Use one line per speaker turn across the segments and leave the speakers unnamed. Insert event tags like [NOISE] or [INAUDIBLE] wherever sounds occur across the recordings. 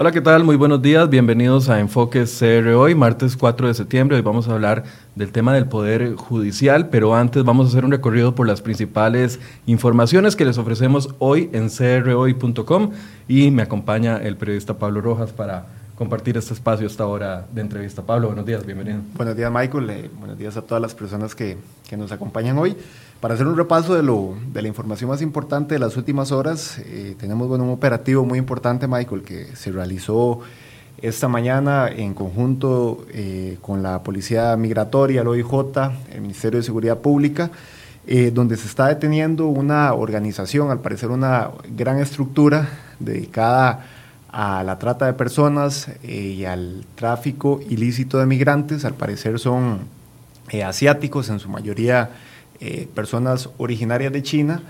Hola, ¿qué tal? Muy buenos días. Bienvenidos a Enfoque CR hoy, martes 4 de septiembre. Hoy vamos a hablar del tema del Poder Judicial, pero antes vamos a hacer un recorrido por las principales informaciones que les ofrecemos hoy en crhoy.com y me acompaña el periodista Pablo Rojas para compartir este espacio, esta hora de entrevista. Pablo, buenos días, bienvenido.
Buenos días, Michael. Eh, buenos días a todas las personas que, que, nos acompañan hoy. Para hacer un repaso de, lo, de la información más importante de las últimas horas, eh, tenemos bueno, un operativo muy importante, Michael, que se realizó esta mañana en conjunto eh, con la Policía Migratoria, el OIJ, el Ministerio de Seguridad Pública, donde se está deteniendo una organización, al parecer una gran estructura dedicada a la trata de personas eh, y al tráfico ilícito de migrantes. Al parecer son eh, asiáticos, en su mayoría eh, personas originarias de China,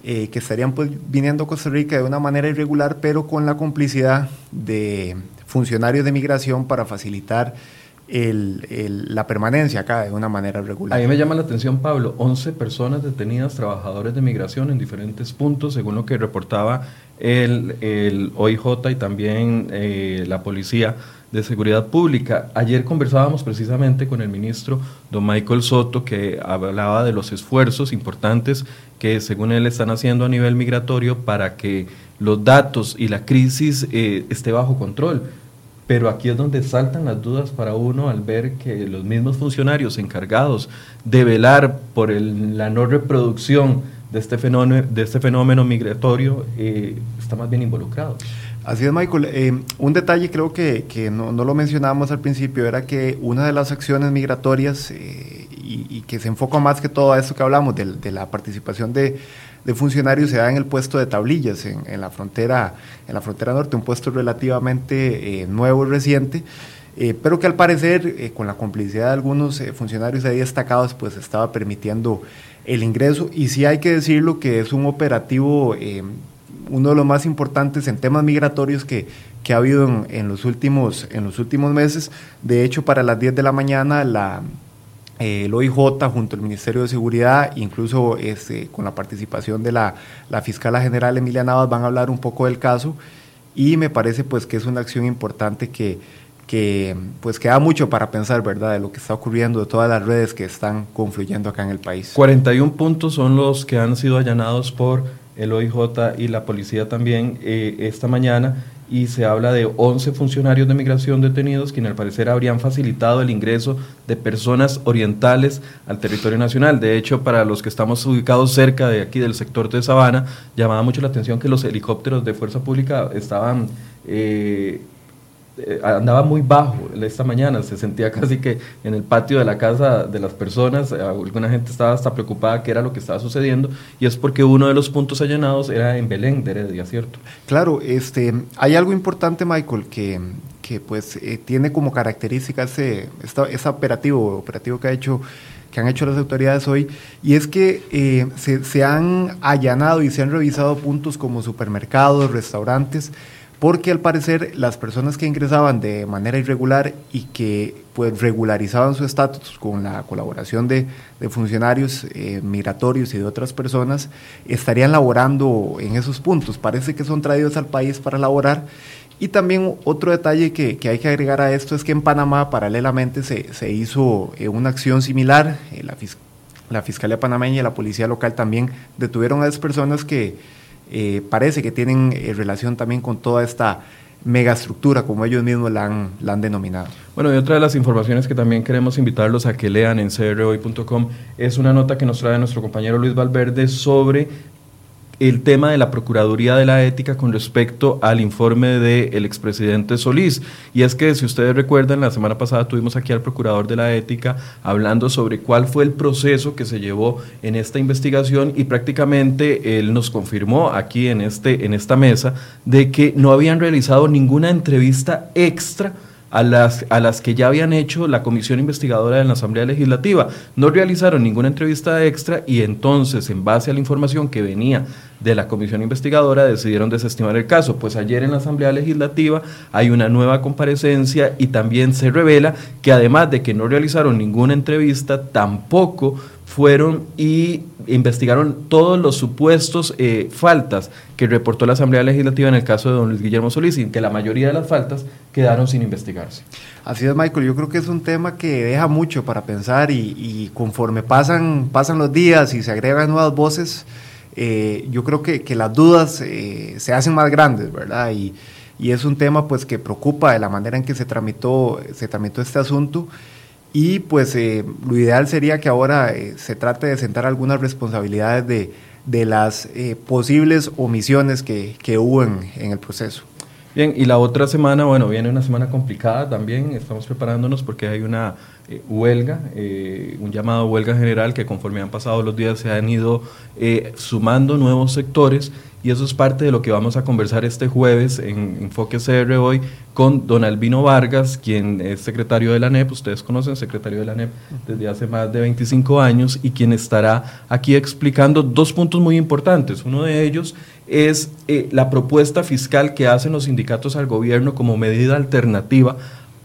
que estarían pues, viniendo a Costa Rica de una manera irregular, pero con la complicidad de funcionarios de migración para facilitar la permanencia acá de una manera regular.
A mí me llama la atención, Pablo, 11 personas detenidas, trabajadores de migración en diferentes puntos, según lo que reportaba el, el OIJ y también eh, la Policía de Seguridad Pública. Ayer conversábamos precisamente con el ministro don Michael Soto, que hablaba de los esfuerzos importantes que según él están haciendo a nivel migratorio para que los datos y la crisis eh, esté bajo control. Pero aquí es donde saltan las dudas para uno al ver que los mismos funcionarios encargados de velar por la no reproducción de este fenómeno, de este fenómeno migratorio eh, están más bien involucrados.
Así es, Michael. Eh, un detalle creo que, que no, lo mencionábamos al principio era que una de las acciones migratorias eh, y, que se enfoca más que todo a esto que hablamos de, la participación de, funcionarios se da en el puesto de tablillas en, la frontera en la frontera norte, un puesto relativamente nuevo y reciente. pero que al parecer, con la complicidad de algunos funcionarios ahí destacados, pues estaba permitiendo el ingreso. Y sí hay que decirlo que es un operativo, eh, uno de los más importantes en temas migratorios que, que ha habido en, los últimos, en los últimos meses. De hecho, para las 10 de la mañana, la, eh, el OIJ junto al Ministerio de Seguridad, incluso este, con la participación de la, la Fiscala General Emilia Navas, van a hablar un poco del caso. Y me parece pues que es una acción importante que, que pues queda mucho para pensar, ¿verdad?, de lo que está ocurriendo, de todas las redes que están confluyendo acá en el país.
41 puntos son los que han sido allanados por el OIJ y la policía también eh, esta mañana y se habla de 11 funcionarios de migración detenidos quienes al parecer habrían facilitado el ingreso de personas orientales al territorio nacional. De hecho, para los que estamos ubicados cerca de aquí del sector de Sabana, llamaba mucho la atención que los helicópteros de fuerza pública estaban... Eh, eh, andaba muy bajo esta mañana, se sentía [LAUGHS] casi que en el patio de la casa de las personas, eh, alguna gente estaba hasta preocupada que era lo que estaba sucediendo, y es porque uno de los puntos allanados era en Belén de Heredia, ¿cierto?
Claro, este, hay algo importante, Michael, que, que pues eh, tiene como característica ese, ese operativo, operativo que ha hecho que han hecho las autoridades hoy, y es que se, se han allanado y se han revisado puntos como supermercados, restaurantes, porque al parecer las personas que ingresaban de manera irregular y que pues regularizaban su estatus con la colaboración de, funcionarios eh, migratorios y de otras personas estarían laborando en esos puntos. Parece que son traídos al país para laborar. Y también otro detalle que, hay que agregar a esto es que en Panamá paralelamente se, se hizo eh, una acción similar. Eh, la, la Fiscalía Panameña y la Policía Local también detuvieron a esas personas que eh, parece que tienen eh, relación también con toda esta megaestructura, como ellos mismos la han, la han, denominado.
Bueno, y otra de las informaciones que también queremos invitarlos a que lean en crhoy.com es una nota que nos trae nuestro compañero Luis Valverde sobre el tema de la Procuraduría de la Ética con respecto al informe del expresidente Solís. Y es que, si ustedes recuerdan, la semana pasada tuvimos aquí al Procurador de la Ética hablando sobre cuál fue el proceso que se llevó en esta investigación y prácticamente él nos confirmó aquí en, este, en esta mesa de que no habían realizado ninguna entrevista extra a las, a las que ya habían hecho la comisión investigadora de la Asamblea Legislativa. No realizaron ninguna entrevista extra y entonces, en base a la información que venía de la comisión investigadora, decidieron desestimar el caso. Pues ayer en la Asamblea Legislativa hay una nueva comparecencia y también se revela que además de que no realizaron ninguna entrevista, tampoco fueron y investigaron todos los supuestos eh, faltas que reportó la Asamblea Legislativa en el caso de don Luis Guillermo Solís y que la mayoría de las faltas quedaron sin investigarse.
Así es, Michael. Yo creo que es un tema que deja mucho para pensar y, conforme pasan, pasan los días y se agregan nuevas voces, eh, yo creo que, las dudas eh, se hacen más grandes, ¿verdad? Y, y, es un tema pues que preocupa de la manera en que se tramitó, se tramitó este asunto. Y pues eh, lo ideal sería que ahora eh, se trate de sentar algunas responsabilidades de, de las eh, posibles omisiones que, que hubo en, en, el proceso.
Bien, y la otra semana, bueno, viene una semana complicada también, estamos preparándonos porque hay una huelga, un llamado huelga general que conforme han pasado los días se han ido sumando nuevos sectores y eso es parte de lo que vamos a conversar este jueves en Enfoque CR hoy con don Albino Vargas, quien es secretario de la NEP, ustedes conocen, secretario de la NEP desde hace más de 25 años y quien estará aquí explicando dos puntos muy importantes. Uno de ellos es eh, la propuesta fiscal que hacen los sindicatos al gobierno como medida alternativa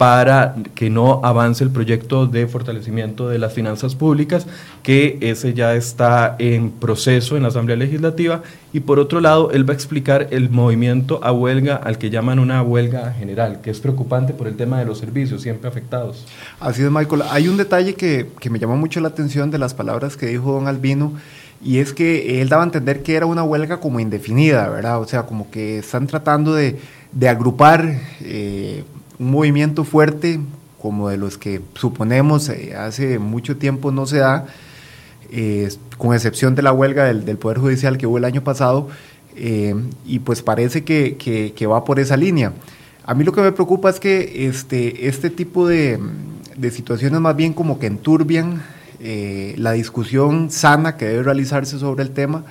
para que no avance el proyecto de fortalecimiento de las finanzas públicas, que ese ya está en proceso en la Asamblea Legislativa. Y por otro lado, él va a explicar el movimiento a huelga al que llaman una huelga general, que es preocupante por el tema de los servicios siempre afectados.
Así es, Michael. Hay un detalle que, que me llamó mucho la atención de las palabras que dijo don Albino y es que él daba a entender que era una huelga como indefinida, ¿verdad? O sea, como que están tratando de, de agrupar eh, un movimiento fuerte como de los que suponemos eh, hace mucho tiempo no se da, eh, con excepción de la huelga del, Poder Judicial que hubo el año pasado, eh, y pues parece que, que, va por esa línea. A mí lo que me preocupa es que este, este tipo de, de situaciones más bien como que enturbian la discusión sana que debe realizarse sobre el tema,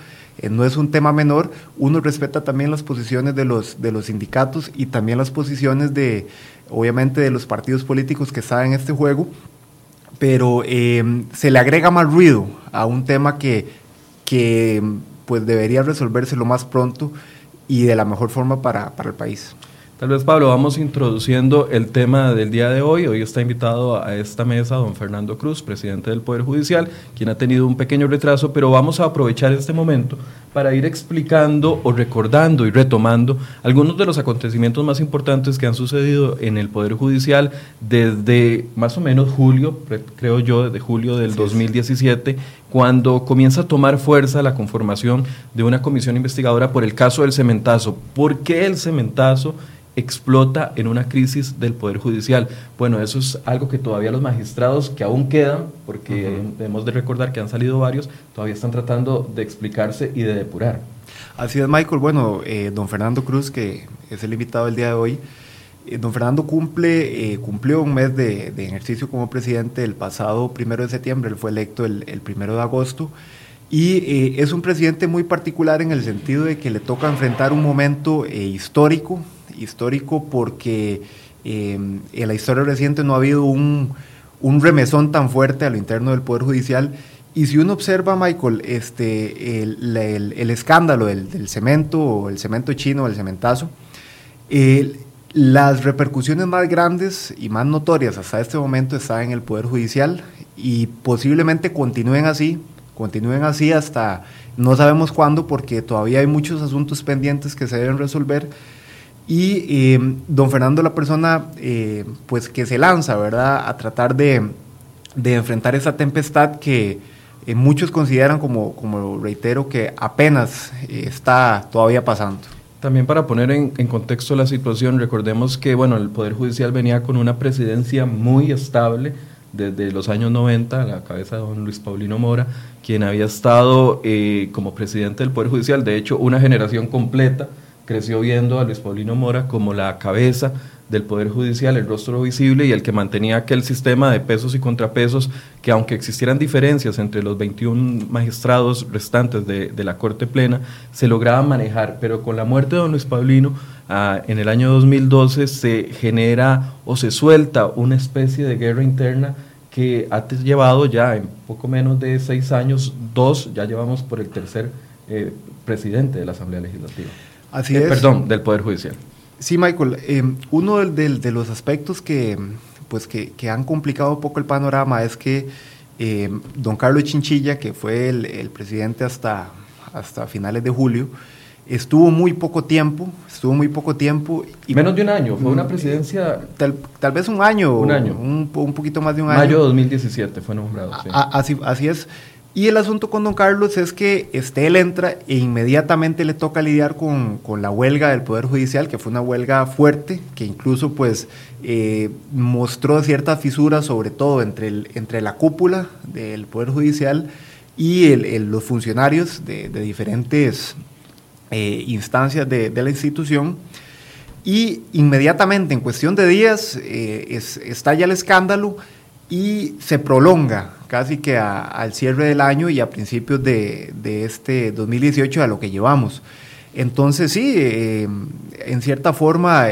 no es un tema menor, uno respeta también las posiciones de los, de los sindicatos y también las posiciones de, obviamente de los partidos políticos que están en este juego, pero eh, se le agrega más ruido a un tema que, que pues debería resolverse lo más pronto y de la mejor forma para, para el país.
Tal vez, Pablo, vamos introduciendo el tema del día de hoy. Hoy está invitado a esta mesa don Fernando Cruz, presidente del Poder Judicial, quien ha tenido un pequeño retraso, pero vamos a aprovechar este momento para ir explicando o recordando y retomando algunos de los acontecimientos más importantes que han sucedido en el Poder Judicial desde más o menos julio, creo yo, desde julio del 2017, cuando comienza a tomar fuerza la conformación de una comisión investigadora por el caso del cementazo. ¿Por qué el cementazo? explota en una crisis del Poder Judicial. Bueno, eso es algo que todavía los magistrados, que aún quedan, porque debemos de recordar que han salido varios, todavía están tratando de explicarse y de depurar.
Así es, Michael. Bueno, eh, don Fernando Cruz, que es el invitado del día de hoy, don Fernando cumple, eh, cumplió un mes de, ejercicio como presidente el pasado primero de septiembre, él fue electo el, el primero de agosto. Y es un presidente muy particular en el sentido de que le toca enfrentar un momento histórico histórico porque eh, en la historia reciente no ha habido un, remesón tan fuerte a lo interno del Poder Judicial. Y si uno observa, Michael, este, el, escándalo del, cemento o el cemento chino, el cementazo, las repercusiones más grandes y más notorias hasta este momento están en el Poder Judicial y posiblemente continúen así, continúen así hasta no sabemos cuándo porque todavía hay muchos asuntos pendientes que se deben resolver y eh, don Fernando, la persona eh, pues que se lanza, ¿verdad?, a tratar de, enfrentar esa tempestad que eh, muchos consideran como, como, reitero, que apenas está todavía pasando.
También para poner en, contexto la situación, recordemos que bueno, el Poder Judicial venía con una presidencia muy estable desde los años 90, a la cabeza de don Luis Paulino Mora, quien había estado como presidente del Poder Judicial, de hecho, una generación completa creció viendo a Luis Paulino Mora como la cabeza del Poder Judicial, el rostro visible y el que mantenía aquel sistema de pesos y contrapesos que aunque existieran diferencias entre los 21 magistrados restantes de, la Corte Plena, se lograba manejar. Pero con la muerte de don Luis Paulino, ah, en el año 2012 se genera o se suelta una especie de guerra interna que ha llevado ya en poco menos de seis años, dos, ya llevamos por el tercer eh, presidente de la Asamblea Legislativa.
Así eh, es.
Perdón, del Poder Judicial.
Sí, Michael. Eh, uno de, los aspectos que, pues que, han complicado un poco el panorama es que eh, don Carlos Chinchilla, que fue el, presidente hasta, hasta finales de julio, estuvo muy poco tiempo, estuvo muy poco tiempo.
Y Menos de un año, fue una presidencia...
Tal, tal vez un año.
Un año.
Un, un poquito más de un año.
Mayo de 2017 fue nombrado.
Sí. así, así es. Y el asunto con don Carlos es que este, él entra e inmediatamente le toca lidiar con, con, la huelga del Poder Judicial, que fue una huelga fuerte, que incluso pues eh, mostró ciertas fisuras, sobre todo entre, el, entre la cúpula del Poder Judicial y los funcionarios de, diferentes eh, instancias de, la institución. Y inmediatamente, en cuestión de días, eh, es, estalla el escándalo y se prolonga casi que al cierre del año y a principios de, este 2018 a lo que llevamos. Entonces sí, eh, en cierta forma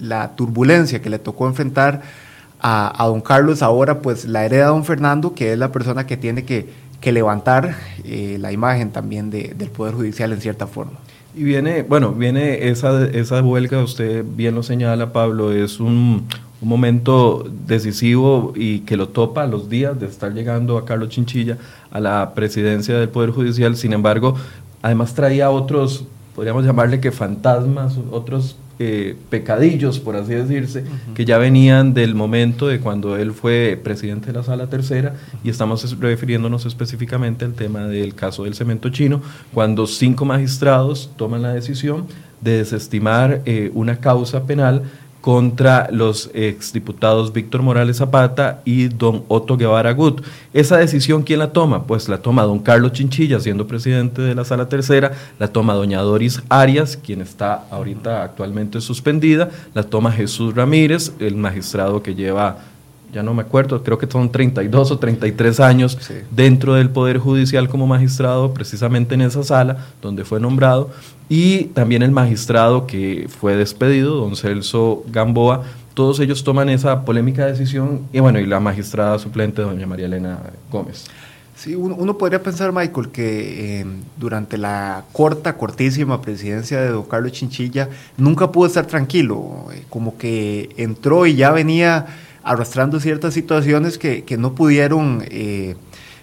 la turbulencia que le tocó enfrentar a, don Carlos ahora pues la hereda don Fernando, que es la persona que tiene que, levantar eh, la imagen también del Poder Judicial en cierta forma.
Y viene, bueno, viene esa, esa huelga, usted bien lo señala Pablo, es un, un momento decisivo y que lo topa los días de estar llegando a Carlos Chinchilla a la presidencia del Poder Judicial. Sin embargo, además traía otros, podríamos llamarle que fantasmas, otros eh, pecadillos, por así decirse, que ya venían del momento de cuando él fue presidente de la Sala Tercera, y estamos refiriéndonos específicamente al tema del caso del cemento chino, cuando cinco magistrados toman la decisión de desestimar eh, una causa penal contra los exdiputados Víctor Morales Zapata y don Otto Guevara Gut. Esa decisión, ¿quién la toma? Pues la toma don Carlos Chinchilla, siendo presidente de la Sala Tercera, la toma doña Doris Arias, quien está ahorita actualmente suspendida, la toma Jesús Ramírez, el magistrado que lleva ya no me acuerdo, creo que son 32 o 33 años dentro del Poder Judicial como magistrado, precisamente en esa sala donde fue nombrado, y también el magistrado que fue despedido, don Celso Gamboa, todos ellos toman esa polémica decisión, y bueno, y la magistrada suplente, doña María Elena Gómez.
Sí, uno, podría pensar, Michael, que eh, durante la corta, cortísima presidencia de don Carlos Chinchilla nunca pudo estar tranquilo, eh, como que entró y ya venía arrastrando ciertas situaciones que, no pudieron eh,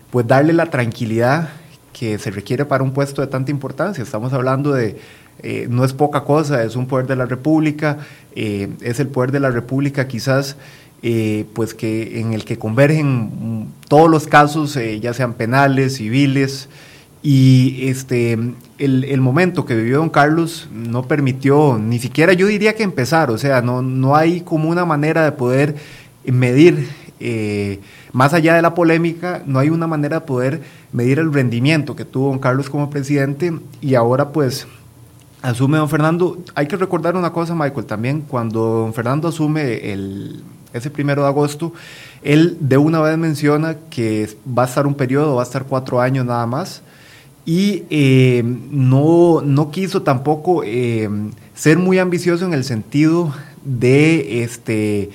pues darle la tranquilidad que se requiere para un puesto de tanta importancia. Estamos hablando de, eh, no es poca cosa, es un poder de la República, eh, es el poder de la República quizás pues que en el que convergen todos los casos, ya sean penales, civiles, y este, el, el, momento que vivió don Carlos no permitió, ni siquiera yo diría que empezar, o sea, no, no hay como una manera de poder medir, eh, más allá de la polémica, no hay una manera de poder medir el rendimiento que tuvo don Carlos como presidente y ahora pues asume don Fernando. Hay que recordar una cosa, Michael, también cuando don Fernando asume el, ese primero de agosto, él de una vez menciona que va a estar un periodo, va a estar cuatro años nada más, y eh, no, no quiso tampoco eh, ser muy ambicioso en el sentido de este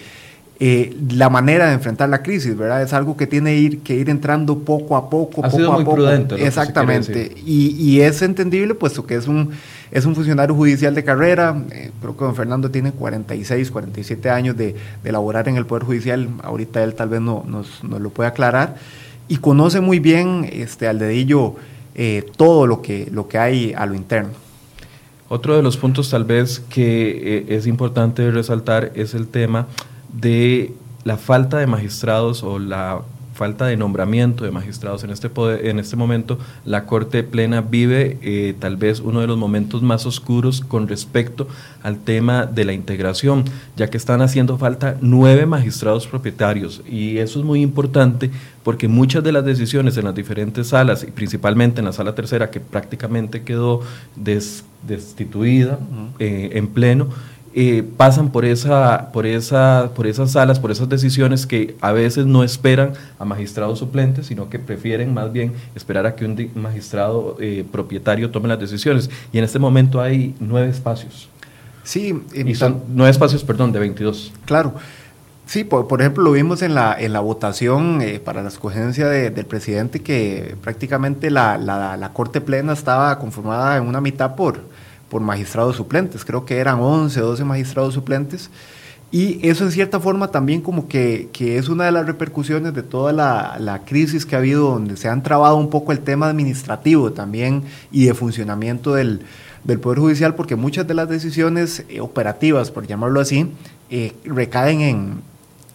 eh, la manera de enfrentar la crisis, ¿verdad? Es algo que tiene ir, que ir entrando poco a poco,
ha
poco
sido
a
muy
poco.
Prudente,
Exactamente. Y, es entendible, puesto que es un, es un funcionario judicial de carrera. Eh, creo que don Fernando tiene 46, 47 años de, de laborar en el Poder Judicial. Ahorita él tal vez no, nos, lo puede aclarar. Y conoce muy bien este, al dedillo eh, todo lo que, lo que hay a lo interno.
Otro de los puntos tal vez que es importante resaltar es el tema de la falta de magistrados o la falta de nombramiento de magistrados en este en este momento la corte plena vive eh, tal vez uno de los momentos más oscuros con respecto al tema de la integración ya que están haciendo falta nueve magistrados propietarios. Y eso es muy importante porque muchas de las decisiones en las diferentes salas y principalmente en la sala tercera que prácticamente quedó destituida eh, en pleno eh, pasan por, esa, por, esa, por esas salas, por esas decisiones que a veces no esperan a magistrados suplentes, sino que prefieren más bien esperar a que un magistrado eh, propietario tome las decisiones. Y en este momento hay nueve espacios.
Sí,
y son nueve espacios, perdón, de 22.
Claro. Sí, por, ejemplo, lo vimos en la, en la votación eh, para la escogencia del presidente, que prácticamente la, la, la Corte Plena estaba conformada en una mitad por, por magistrados suplentes, creo que eran 11 o 12 magistrados suplentes, Y eso en cierta forma también como que, es una de las repercusiones de toda la, crisis que ha habido, donde se han trabado un poco el tema administrativo también y de funcionamiento del, Poder Judicial, porque muchas de las decisiones eh, operativas, por llamarlo así, eh, recaen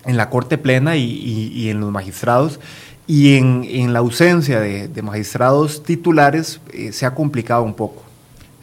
en, la Corte Plena y, en los magistrados. Y en, la ausencia de, magistrados titulares eh, se ha complicado un poco.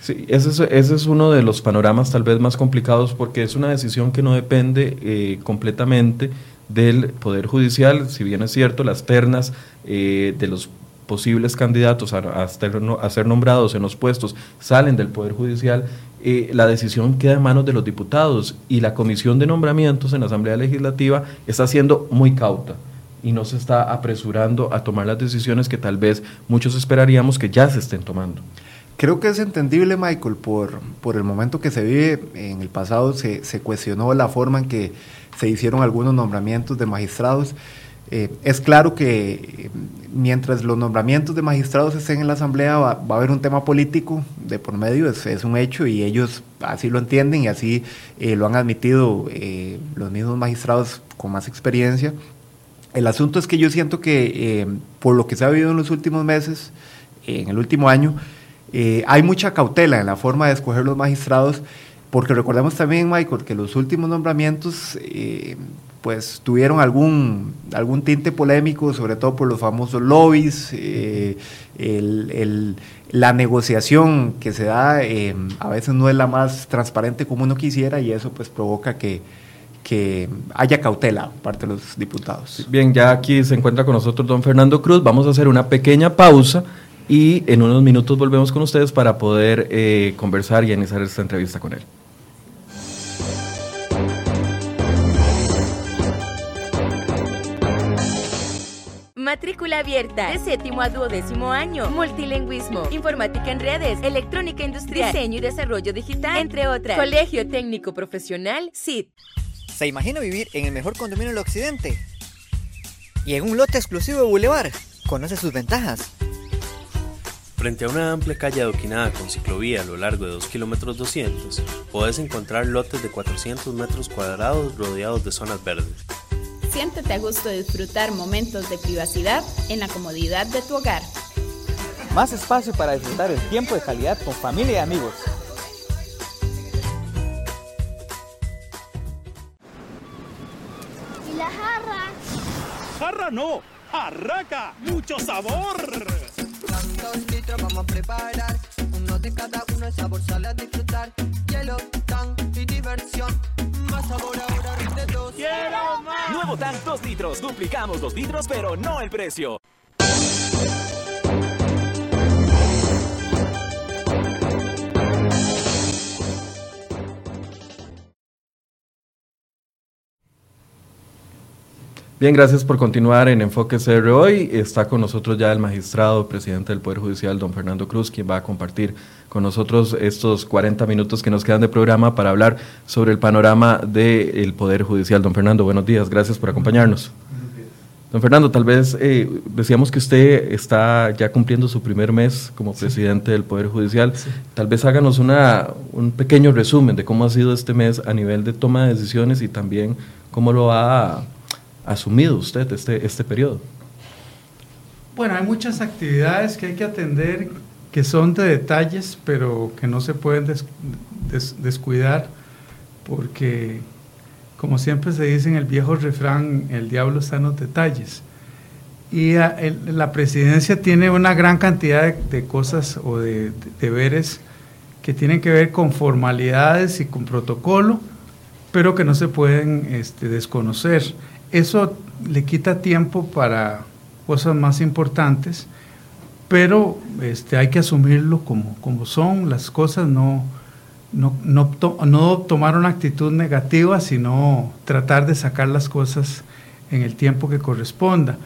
Sí, ese es, ese es, uno de los panoramas tal vez más complicados porque es una decisión que no depende eh, completamente del Poder Judicial, si bien es cierto, las ternas eh, de los posibles candidatos a, ser, nombrados en los puestos salen del Poder Judicial, eh, la decisión queda en manos de los diputados y la comisión de nombramientos en la Asamblea Legislativa está siendo muy cauta y no se está apresurando a tomar las decisiones que tal vez muchos esperaríamos que ya se estén tomando.
Creo que es entendible, Michael, por, por el momento que se vive. En el pasado se, cuestionó la forma en que se hicieron algunos nombramientos de magistrados. Eh, es claro que eh, mientras los nombramientos de magistrados estén en la Asamblea va, a haber un tema político de por medio, es, es, un hecho y ellos así lo entienden y así eh, lo han admitido los mismos magistrados con más experiencia. El asunto es que yo siento que por lo que se ha vivido en los últimos meses, en el último año, eh, hay mucha cautela en la forma de escoger los magistrados, porque recordemos también, Michael, que los últimos nombramientos eh, pues tuvieron algún, algún tinte polémico, sobre todo por los famosos lobbies, eh, la negociación que se da a veces no es la más transparente como uno quisiera y eso pues provoca que, que haya cautela parte de los diputados.
Bien, ya aquí se encuentra con nosotros don Fernando Cruz. Vamos a hacer una pequeña pausa y en unos minutos volvemos con ustedes para poder eh, conversar y iniciar esta entrevista con él.
Matrícula abierta de séptimo a duodécimo año. Multilingüismo, informática en redes, electrónica industrial, diseño y desarrollo digital, entre otras. Colegio Técnico Profesional, SIT.
¿Se imagina vivir en el mejor condominio del occidente? Y en un lote exclusivo de Boulevard. ¿Conoce sus ventajas?
Frente a una amplia calle adoquinada con ciclovía a lo largo de 2 km 200, puedes encontrar lotes de 400 metros cuadrados rodeados de zonas verdes.
Siéntete a gusto de disfrutar momentos de privacidad en la comodidad de tu hogar.
Más espacio para disfrutar el tiempo de calidad con familia y amigos.
¿Y la jarra?
¡Jarra no! ¡Jarraca! ¡Mucho sabor!
Dos litros vamos a preparar. Uno de cada uno, el sabor sale a disfrutar. Hielo, tan y diversión. Más sabor ahora de dos.
¡Quiero más!
Nuevo tan 2 litros. Duplicamos dos litros, pero no el precio.
Bien, gracias por continuar en Enfoque CR hoy. Está con nosotros ya el magistrado, presidente del Poder Judicial, don Fernando Cruz, quien va a compartir con nosotros estos 40 minutos que nos quedan de programa para hablar sobre el panorama del Poder Judicial. Don Fernando, buenos días, gracias por acompañarnos. Don Fernando, tal vez eh, decíamos que usted está ya cumpliendo su primer mes como presidente del Poder Judicial. Tal vez háganos una, un pequeño resumen de cómo ha sido este mes a nivel de toma de decisiones y también cómo lo ha asumido usted este, este periodo?
Bueno, hay muchas actividades que hay que atender que son de detalles, pero que no se pueden descuidar porque, como siempre se dice en el viejo refrán, el diablo está en los detalles. Y la presidencia tiene una gran cantidad de, cosas o de, deberes que tienen que ver con formalidades y con protocolo, pero que no se pueden este, desconocer eso le quita tiempo para cosas más importantes, pero este, hay que asumirlo como, como son las cosas, no, no, no, tomar una actitud negativa, sino tratar de sacar las cosas en el tiempo que corresponda.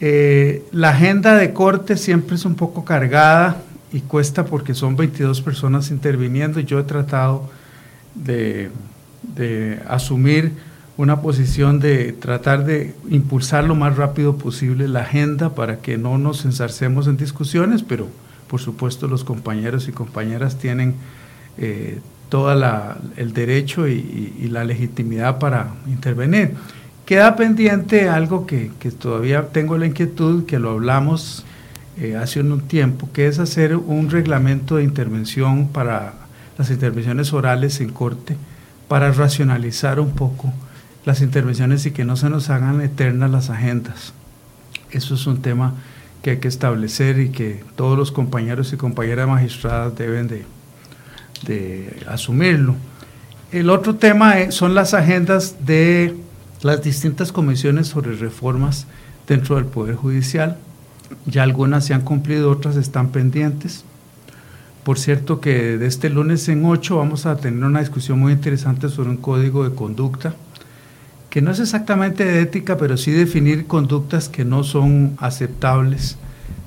Eh, la agenda de corte siempre es un poco cargada y cuesta porque son 22 personas interviniendo. Yo he tratado de, de asumir una posición de tratar de impulsar lo más rápido posible la agenda para que no nos ensarcemos en discusiones, pero por supuesto los compañeros y compañeras tienen eh, todo el derecho y, la legitimidad para intervenir. Queda pendiente algo que, todavía tengo la inquietud, que lo hablamos eh, hace un tiempo, que es hacer un reglamento de intervención para las intervenciones orales en corte, para racionalizar un poco las intervenciones y que no se nos hagan eternas las agendas. Eso es un tema que hay que establecer y que todos los compañeros y compañeras magistradas deben de, asumirlo. El otro tema son las agendas de las distintas comisiones sobre reformas dentro del Poder Judicial. Ya algunas se han cumplido, otras están pendientes. Por cierto que de este lunes en 8 vamos a tener una discusión muy interesante sobre un código de conducta, que no es exactamente de ética, pero sí definir conductas que no son aceptables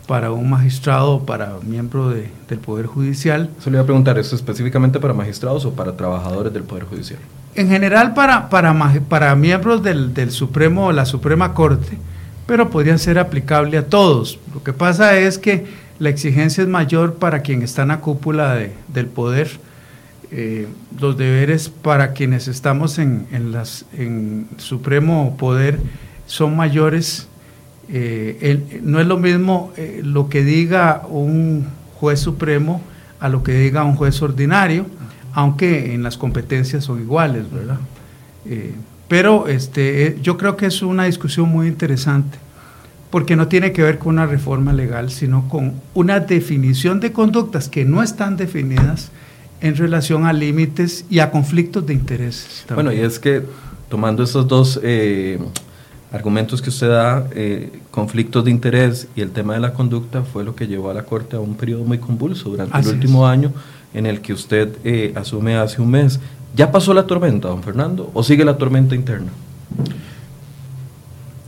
para un magistrado o para miembro de, del Poder Judicial.
Se le iba a preguntar, ¿eso específicamente para magistrados o para trabajadores del Poder Judicial?
En general para, para, para miembros del, del Supremo o la Suprema Corte, pero podrían ser aplicable a todos. Lo que pasa es que la exigencia es mayor para quien está en la cúpula de, del poder. Eh, los deberes para quienes estamos en, en, las, en Supremo Poder son mayores eh, no es lo mismo eh, lo que diga un juez supremo a lo que diga un juez ordinario, aunque en las competencias son iguales, ¿verdad? Eh, pero este, yo creo que es una discusión muy interesante, porque no tiene que ver con una reforma legal, sino con una definición de conductas que no están definidas en relación a límites y a conflictos de intereses.
Bueno, y es que tomando estos dos argumentos que usted da, eh, conflictos de interés y el tema de la conducta fue lo que llevó a la Corte a un periodo muy convulso durante el último año en el que usted eh, asume hace un mes. ¿Ya pasó la tormenta, don Fernando, o sigue la tormenta interna?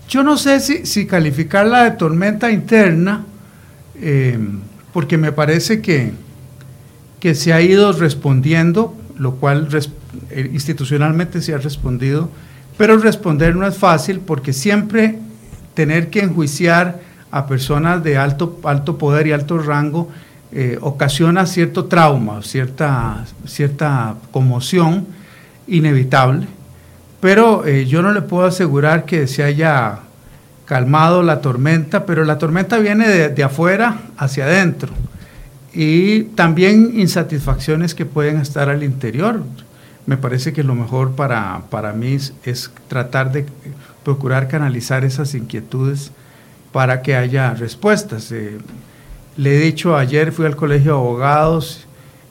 Yo no sé si, si calificarla de tormenta interna, eh, porque me parece que, que se ha ido respondiendo, lo cual institucionalmente se ha respondido pero responder no es fácil porque siempre tener que enjuiciar a personas de alto, alto poder y alto rango eh, ocasiona cierto trauma, cierta, cierta conmoción inevitable. Pero eh, yo no le puedo asegurar que se haya calmado la tormenta, pero la tormenta viene de, de afuera hacia adentro. Y también insatisfacciones que pueden estar al interior me parece que lo mejor para, para mí es, tratar de procurar canalizar esas inquietudes para que haya respuestas. Eh, le he dicho ayer, fui al Colegio de Abogados,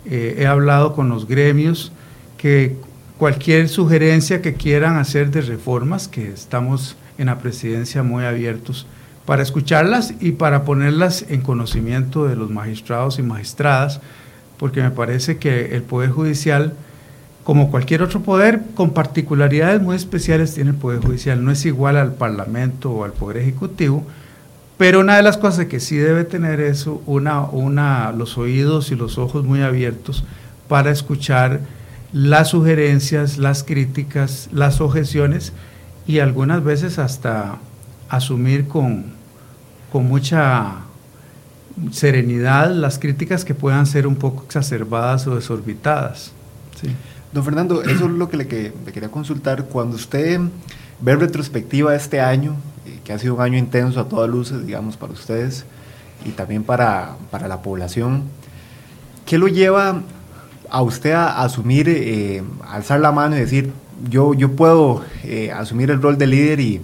eh, he hablado con los gremios, que cualquier sugerencia que quieran hacer de reformas, que estamos en la presidencia muy abiertos para escucharlas y para ponerlas en conocimiento de los magistrados y magistradas, porque me parece que el Poder Judicial como cualquier otro poder, con particularidades muy especiales tiene el Poder Judicial. No es igual al Parlamento o al Poder Ejecutivo, pero una de las cosas que sí debe tener es una, una, los oídos y los ojos muy abiertos para escuchar las sugerencias, las críticas, las objeciones y algunas veces hasta asumir con, con mucha serenidad las críticas que puedan ser un poco exacerbadas o desorbitadas. Sí.
Don Fernando, eso es lo que le, quería consultar. Cuando usted ve retrospectiva este año, eh, que ha sido un año intenso a todas luces, digamos, para ustedes y también para, la población, ¿qué lo lleva a usted a, asumir, eh, alzar la mano y decir, yo, yo puedo eh, asumir el rol de líder y,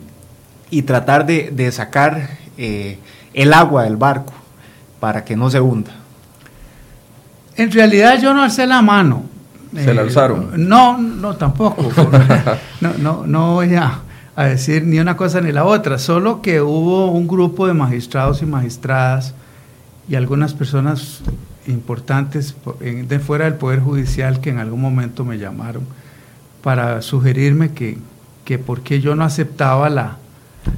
tratar de, sacar el agua del barco para que no se hunda?
En realidad yo no alcé la mano,
¿Se la alzaron?
No, no, tampoco. [LAUGHS] no, no, no voy a, decir ni una cosa ni la otra, solo que hubo un grupo de magistrados y magistradas y algunas personas importantes de fuera del Poder Judicial que en algún momento me llamaron para sugerirme que, que por qué yo no aceptaba la,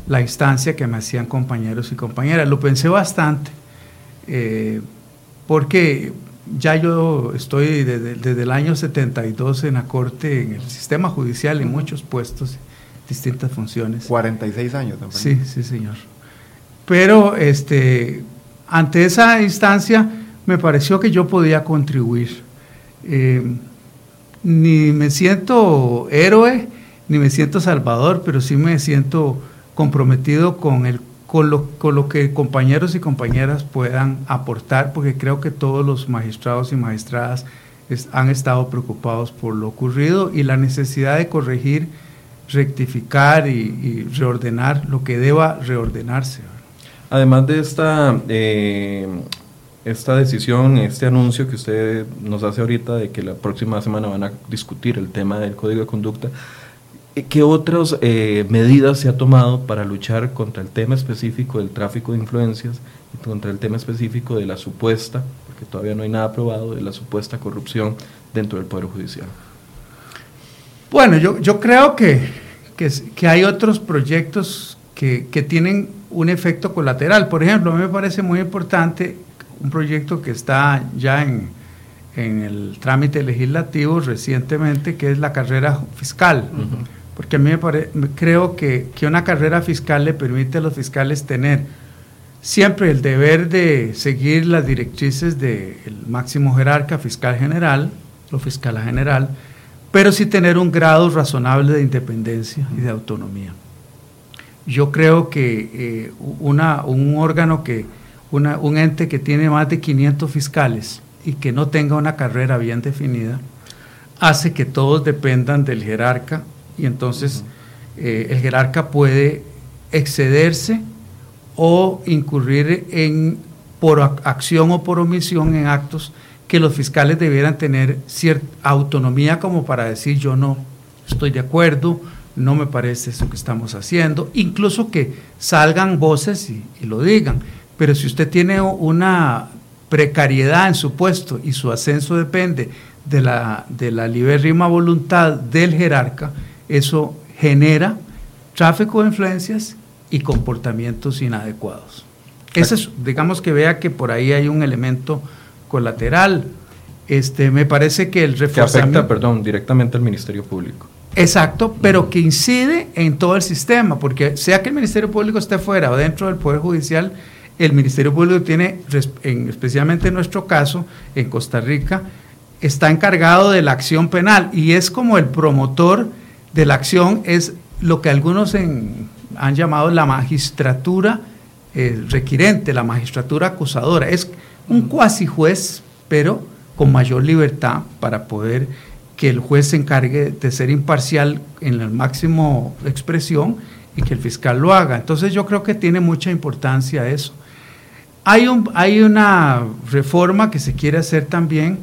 la instancia que me hacían compañeros y compañeras. Lo pensé bastante, eh, porque ya yo estoy desde, el año 72 en la Corte, en el sistema judicial, en muchos puestos, distintas funciones.
46 años
también. Sí, sí, señor. Pero este, ante esa instancia me pareció que yo podía contribuir. Eh, ni me siento héroe, ni me siento salvador, pero sí me siento comprometido con, el, con, lo, con lo que compañeros y compañeras puedan aportar, porque creo que todos los magistrados y magistradas han estado preocupados por lo ocurrido y la necesidad de corregir, rectificar y, reordenar lo que deba reordenarse.
Además de esta, eh, esta decisión, este anuncio que usted nos hace ahorita de que la próxima semana van a discutir el tema del código de conducta, ¿qué otras eh, medidas se ha tomado para luchar contra el tema específico del tráfico de influencias y contra el tema específico de la supuesta, porque todavía no hay nada aprobado, de la supuesta corrupción dentro del Poder Judicial?
Bueno, yo, yo creo que, que, hay otros proyectos que, que tienen un efecto colateral. Por ejemplo, a mí me parece muy importante un proyecto que está ya en, en el trámite legislativo recientemente, que es la carrera fiscal. Porque a mí me pare- creo que, que una carrera fiscal le permite a los fiscales tener siempre el deber de seguir las directrices del máximo jerarca fiscal general, o fiscal general, pero sí tener un grado razonable de independencia y de autonomía. Yo creo que eh, una, un órgano que, una- un ente que tiene más de 500 fiscales y que no tenga una carrera bien definida, hace que todos dependan del jerarca y entonces eh, el jerarca puede excederse o incurrir en por ac- acción o por omisión en actos que los fiscales debieran tener cierta autonomía como para decir yo no estoy de acuerdo, no me parece eso que estamos haciendo, incluso que salgan voces y, lo digan. Pero si usted tiene una precariedad en su puesto y su ascenso depende de la, de la libérrima voluntad del jerarca, eso genera tráfico de influencias y comportamientos inadecuados. Ese es, digamos que vea que por ahí hay un elemento colateral. Este, me parece que el
Que
reforzamiento...
afecta, perdón, directamente al Ministerio Público.
Exacto, pero que incide en todo el sistema, porque sea que el Ministerio Público esté fuera o dentro del Poder Judicial, el Ministerio Público tiene, en- especialmente en nuestro caso, en Costa Rica, está encargado de la acción penal y es como el promotor de la acción, es lo que algunos en- han llamado la magistratura eh, requirente, la magistratura acusadora. Es un cuasi juez, pero con mayor libertad para poder que el juez se encargue de ser imparcial en la máximo expresión y que el fiscal lo haga. Entonces yo creo que tiene mucha importancia eso. Hay, un, hay una reforma que se quiere hacer también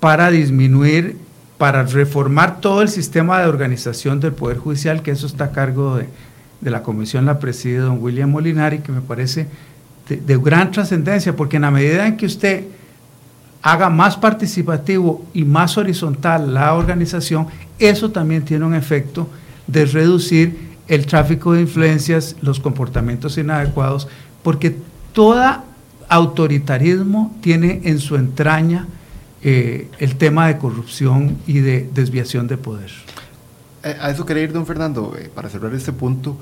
para disminuir, para reformar todo el sistema de organización del Poder Judicial, que eso está a cargo de, la comisión, la preside don William Molinari, que me parece de, de gran trascendencia, porque en la medida en que usted haga más participativo y más horizontal la organización, eso también tiene un efecto de reducir el tráfico de influencias, los comportamientos inadecuados, porque todo autoritarismo tiene en su entraña eh, el tema de corrupción y de desviación de poder.
Eh, A eso quería ir, don Fernando, eh, para cerrar este punto.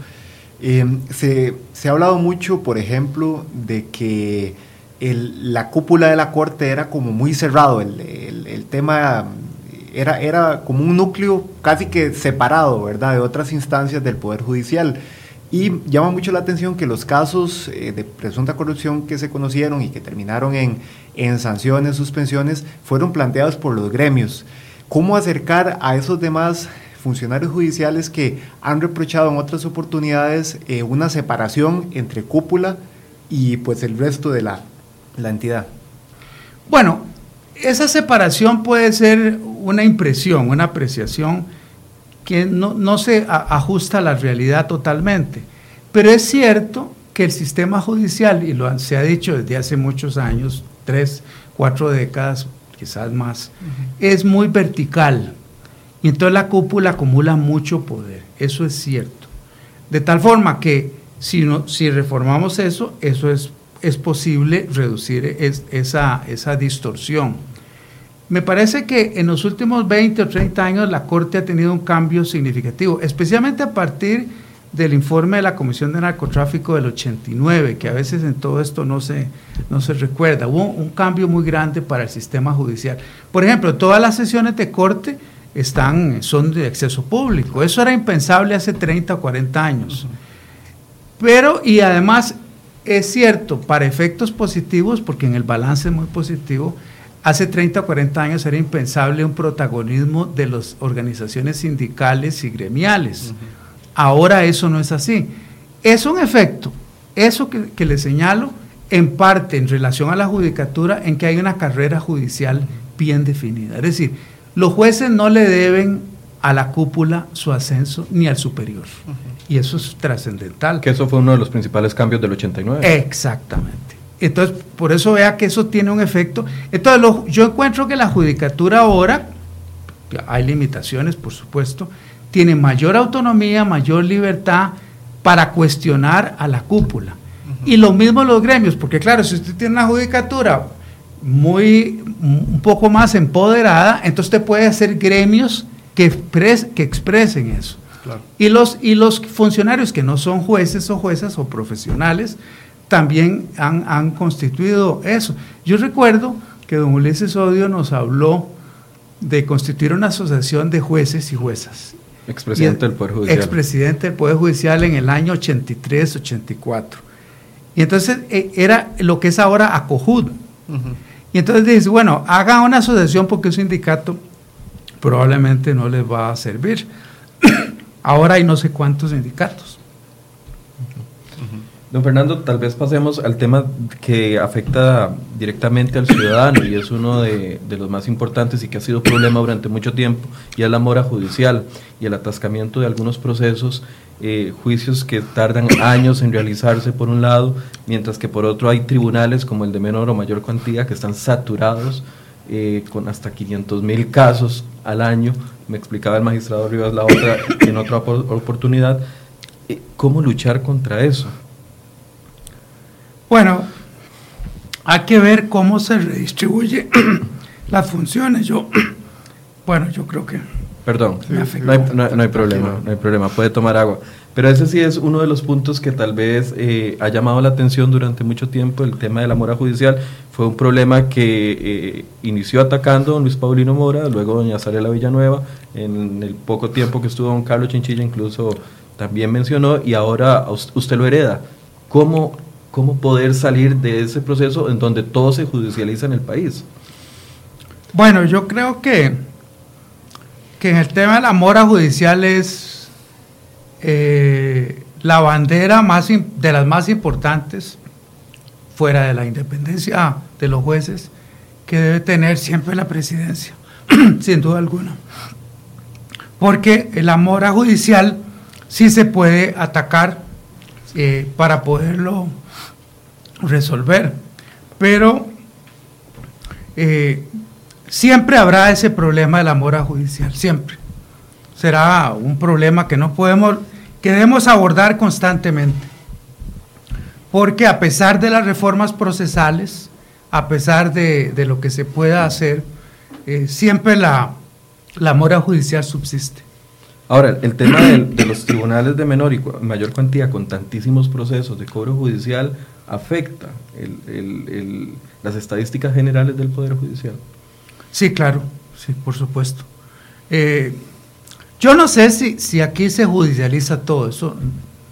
Eh, se, ha hablado mucho, por ejemplo, de que la cúpula de la Corte era como muy cerrado, el, el- el tema era, era como un núcleo casi que separado, ¿verdad?, de otras instancias del Poder Judicial. Y llama mucho la atención que los casos eh, de presunta corrupción que se conocieron y que terminaron en, en sanciones, suspensiones, fueron planteados por los gremios. ¿Cómo acercar a esos demás funcionarios judiciales que han reprochado en otras oportunidades eh, una separación entre cúpula y pues el resto de la, la entidad?
Bueno, esa separación puede ser una impresión, una apreciación que no, no se a- ajusta a la realidad totalmente. Pero es cierto que el sistema judicial, y lo se ha dicho desde hace muchos años, tres, cuatro décadas, quizás más, es muy vertical. Y entonces la cúpula acumula mucho poder. Eso es cierto. De tal forma que si, no, si reformamos eso, eso es, es posible reducir es- esa, esa distorsión. Me parece que en los últimos 20 o 30 años la Corte ha tenido un cambio significativo, especialmente a partir del informe de la Comisión de Narcotráfico del 89, que a veces en todo esto no se, no se recuerda. Hubo un cambio muy grande para el sistema judicial. Por ejemplo, todas las sesiones de corte están, son de acceso público. Eso era impensable hace 30 o 40 años. Pero, y además, es cierto, para efectos positivos, porque en el balance es muy positivo, hace 30 o 40 años era impensable un protagonismo de las organizaciones sindicales y gremiales. Ahora eso no es así. Es un efecto, eso que, que le señalo, en parte en relación a la judicatura, en que hay una carrera judicial bien definida. Es decir, los jueces no le deben a la cúpula su ascenso ni al superior. Y eso es trascendental.
Que eso fue uno de los principales cambios del 89.
Exactamente. Entonces, por eso vea que eso tiene un efecto. Entonces, lo- yo encuentro que la judicatura ahora, hay limitaciones, por supuesto, tiene mayor autonomía, mayor libertad para cuestionar a la cúpula. Y lo mismo los gremios, porque claro, si usted tiene una judicatura muy, un poco más empoderada, entonces usted puede hacer gremios que, expres- que expresen eso.
Claro.
Y los, y los funcionarios que no son jueces o juezas o profesionales también han, han constituido eso. Yo recuerdo que don Ulises Odio nos habló de constituir una asociación de jueces y juezas.
Expresidente
Y-
del Poder Judicial.
Expresidente del Poder Judicial en el año 83, 84. Y entonces eh, era lo que es ahora ACOJUD. Y entonces dice, bueno, haga una asociación porque un sindicato probablemente no les va a servir. [CLEARS THROAT] Ahora hay no sé cuántos sindicatos.
Don Fernando, tal vez pasemos al tema que afecta directamente al ciudadano y es uno de, los más importantes y que ha sido problema durante mucho tiempo, y es la mora judicial y el atascamiento de algunos procesos, eh, juicios que tardan años en realizarse por un lado, mientras que por otro hay tribunales como el de menor o mayor cuantía que están saturados eh, con hasta 500 mil casos al año. Me explicaba el magistrado Rivas la otra en otra opor- oportunidad. Eh, ¿Cómo luchar contra eso?
Bueno, hay que ver cómo se redistribuye [CLEARS THROAT] las funciones. Yo, [CLEARS THROAT] bueno, yo creo que
Perdón,
Me
no hay, no- no hay problema, no hay problema, puede tomar agua. Pero ese sí es uno de los puntos que tal vez eh, ha llamado la atención durante mucho tiempo, el tema de la mora judicial. Fue un problema que eh, inició atacando don Luis Paulino Mora, luego doña Zarela Villanueva, en el poco tiempo que estuvo don Carlos Chinchilla incluso también mencionó, y ahora usted lo hereda. ¿Cómo, ¿Cómo poder salir de ese proceso en donde todo se judicializa en el país?
Bueno, yo creo que, que en el tema de la mora judicial es eh, la bandera más de las más importantes, fuera de la independencia de los jueces, que debe tener siempre la presidencia, [CLEARS THROAT] sin duda alguna. Porque la mora judicial sí se puede atacar eh, para poderlo resolver, pero eh, siempre habrá ese problema de la mora judicial, siempre. Será un problema que no podemos, que debemos abordar constantemente. Porque a pesar de las reformas procesales, a pesar de, de lo que se pueda hacer, eh, siempre la, la mora judicial subsiste.
Ahora, el tema del- de, los tribunales de menor y mayor cuantía con tantísimos procesos de cobro judicial afecta el- el- el- las estadísticas generales del Poder Judicial.
Sí, claro, sí, por supuesto. Eh, yo no sé si, si aquí se judicializa todo eso,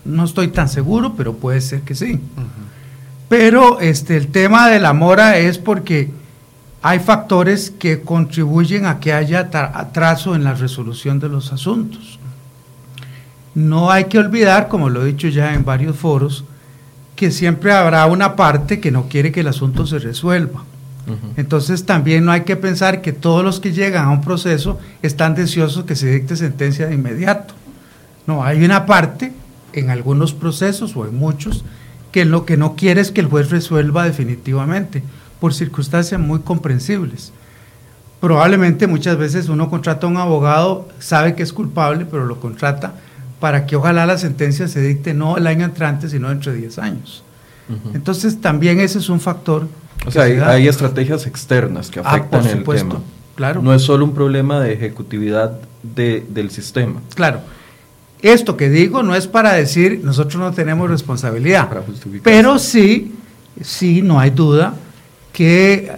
no estoy tan seguro, pero puede ser que sí. Pero este, el tema de la mora es porque hay factores que contribuyen a que haya tra- atraso en la resolución de los asuntos. No hay que olvidar, como lo he dicho ya en varios foros, que siempre habrá una parte que no quiere que el asunto se resuelva. Entonces también no hay que pensar que todos los que llegan a un proceso están deseosos que se dicte sentencia de inmediato. No, hay una parte en algunos procesos o en muchos que lo que no quiere es que el juez resuelva definitivamente por circunstancias muy comprensibles. Probablemente muchas veces uno contrata a un abogado, sabe que es culpable, pero lo contrata para que ojalá la sentencia se dicte no el año entrante, sino entre 10 años. Entonces también ese es un factor.
O sea,
se
hay, estrategias externas que
Ah,
afectan
por
el
supuesto,
tema.
claro.
No es solo un problema de ejecutividad de- del sistema.
Claro. Esto que digo no es para decir nosotros no tenemos responsabilidad,
Para justificar.
pero sí, sí, no hay duda que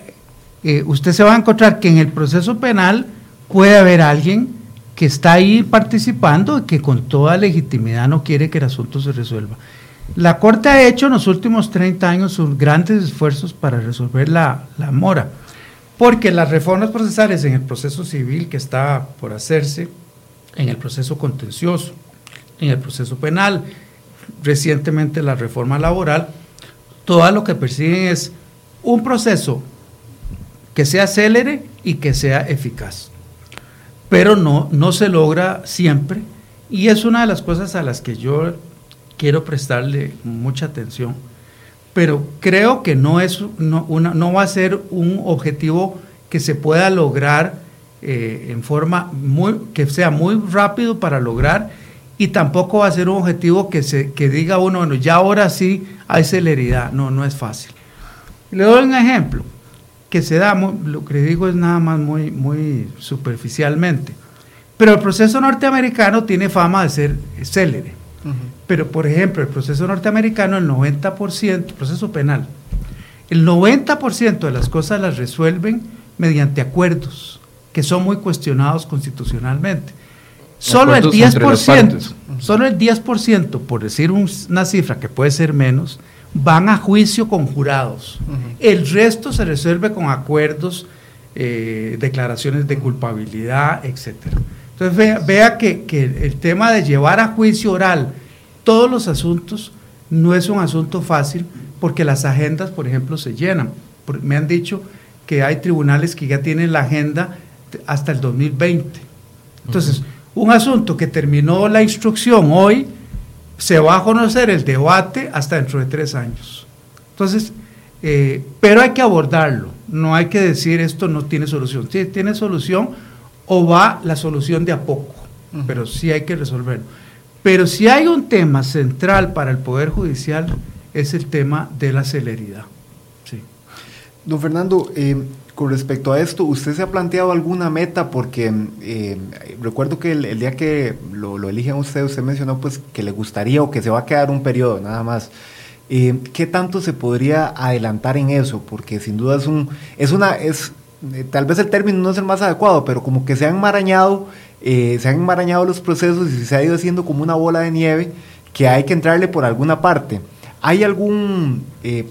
eh, usted se va a encontrar que en el proceso penal puede haber alguien que está ahí participando y que con toda legitimidad no quiere que el asunto se resuelva. La Corte ha hecho en los últimos 30 años sus grandes esfuerzos para resolver la, la mora, porque las reformas procesales en el proceso civil que está por hacerse, en el proceso contencioso, en el proceso penal, recientemente la reforma laboral, todo lo que persiguen es un proceso que sea célere y que sea eficaz. Pero no, no se logra siempre y es una de las cosas a las que yo quiero prestarle mucha atención. Pero creo que no, es, no, una, no va a ser un objetivo que se pueda lograr eh, en forma muy, que sea muy rápido para lograr y tampoco va a ser un objetivo que, se, que diga uno, bueno, ya ahora sí hay celeridad. No, no es fácil. Le doy un ejemplo que se da, lo que le digo es nada más muy, muy superficialmente. Pero el proceso norteamericano tiene fama de ser célere. Pero, por ejemplo, el proceso norteamericano, el 90%, proceso penal, el 90% de las cosas las resuelven mediante acuerdos que son muy cuestionados constitucionalmente. Solo el 10%, solo el 10%, por decir una cifra que puede ser menos, van a juicio con jurados. El resto se resuelve con acuerdos, eh, declaraciones de culpabilidad, etc. Entonces vea, que, el tema de llevar a juicio oral todos los asuntos no es un asunto fácil porque las agendas, por ejemplo, se llenan. Me han dicho que hay tribunales que ya tienen la agenda hasta el 2020. Entonces, un asunto que terminó la instrucción hoy, se va a conocer el debate hasta dentro de tres años. Entonces, eh, pero hay que abordarlo, no hay que decir esto no tiene solución. Sí, tiene solución o va la solución de a poco, pero sí hay que resolverlo. Pero si hay un tema central para el Poder Judicial, es el tema de la celeridad. Sí.
Don Fernando, eh, con respecto a esto, ¿usted se ha planteado alguna meta? Porque eh, recuerdo que el, día que lo, lo eligen usted, usted mencionó pues que le gustaría o que se va a quedar un periodo nada más. Eh, ¿Qué tanto se podría adelantar en eso? Porque sin duda es un, es una, es, eh, tal vez el término no es el más adecuado, pero como que se han enmarañado, se han enmarañado los procesos y se ha ido haciendo como una bola de nieve que hay que entrarle por alguna parte. ¿Hay algún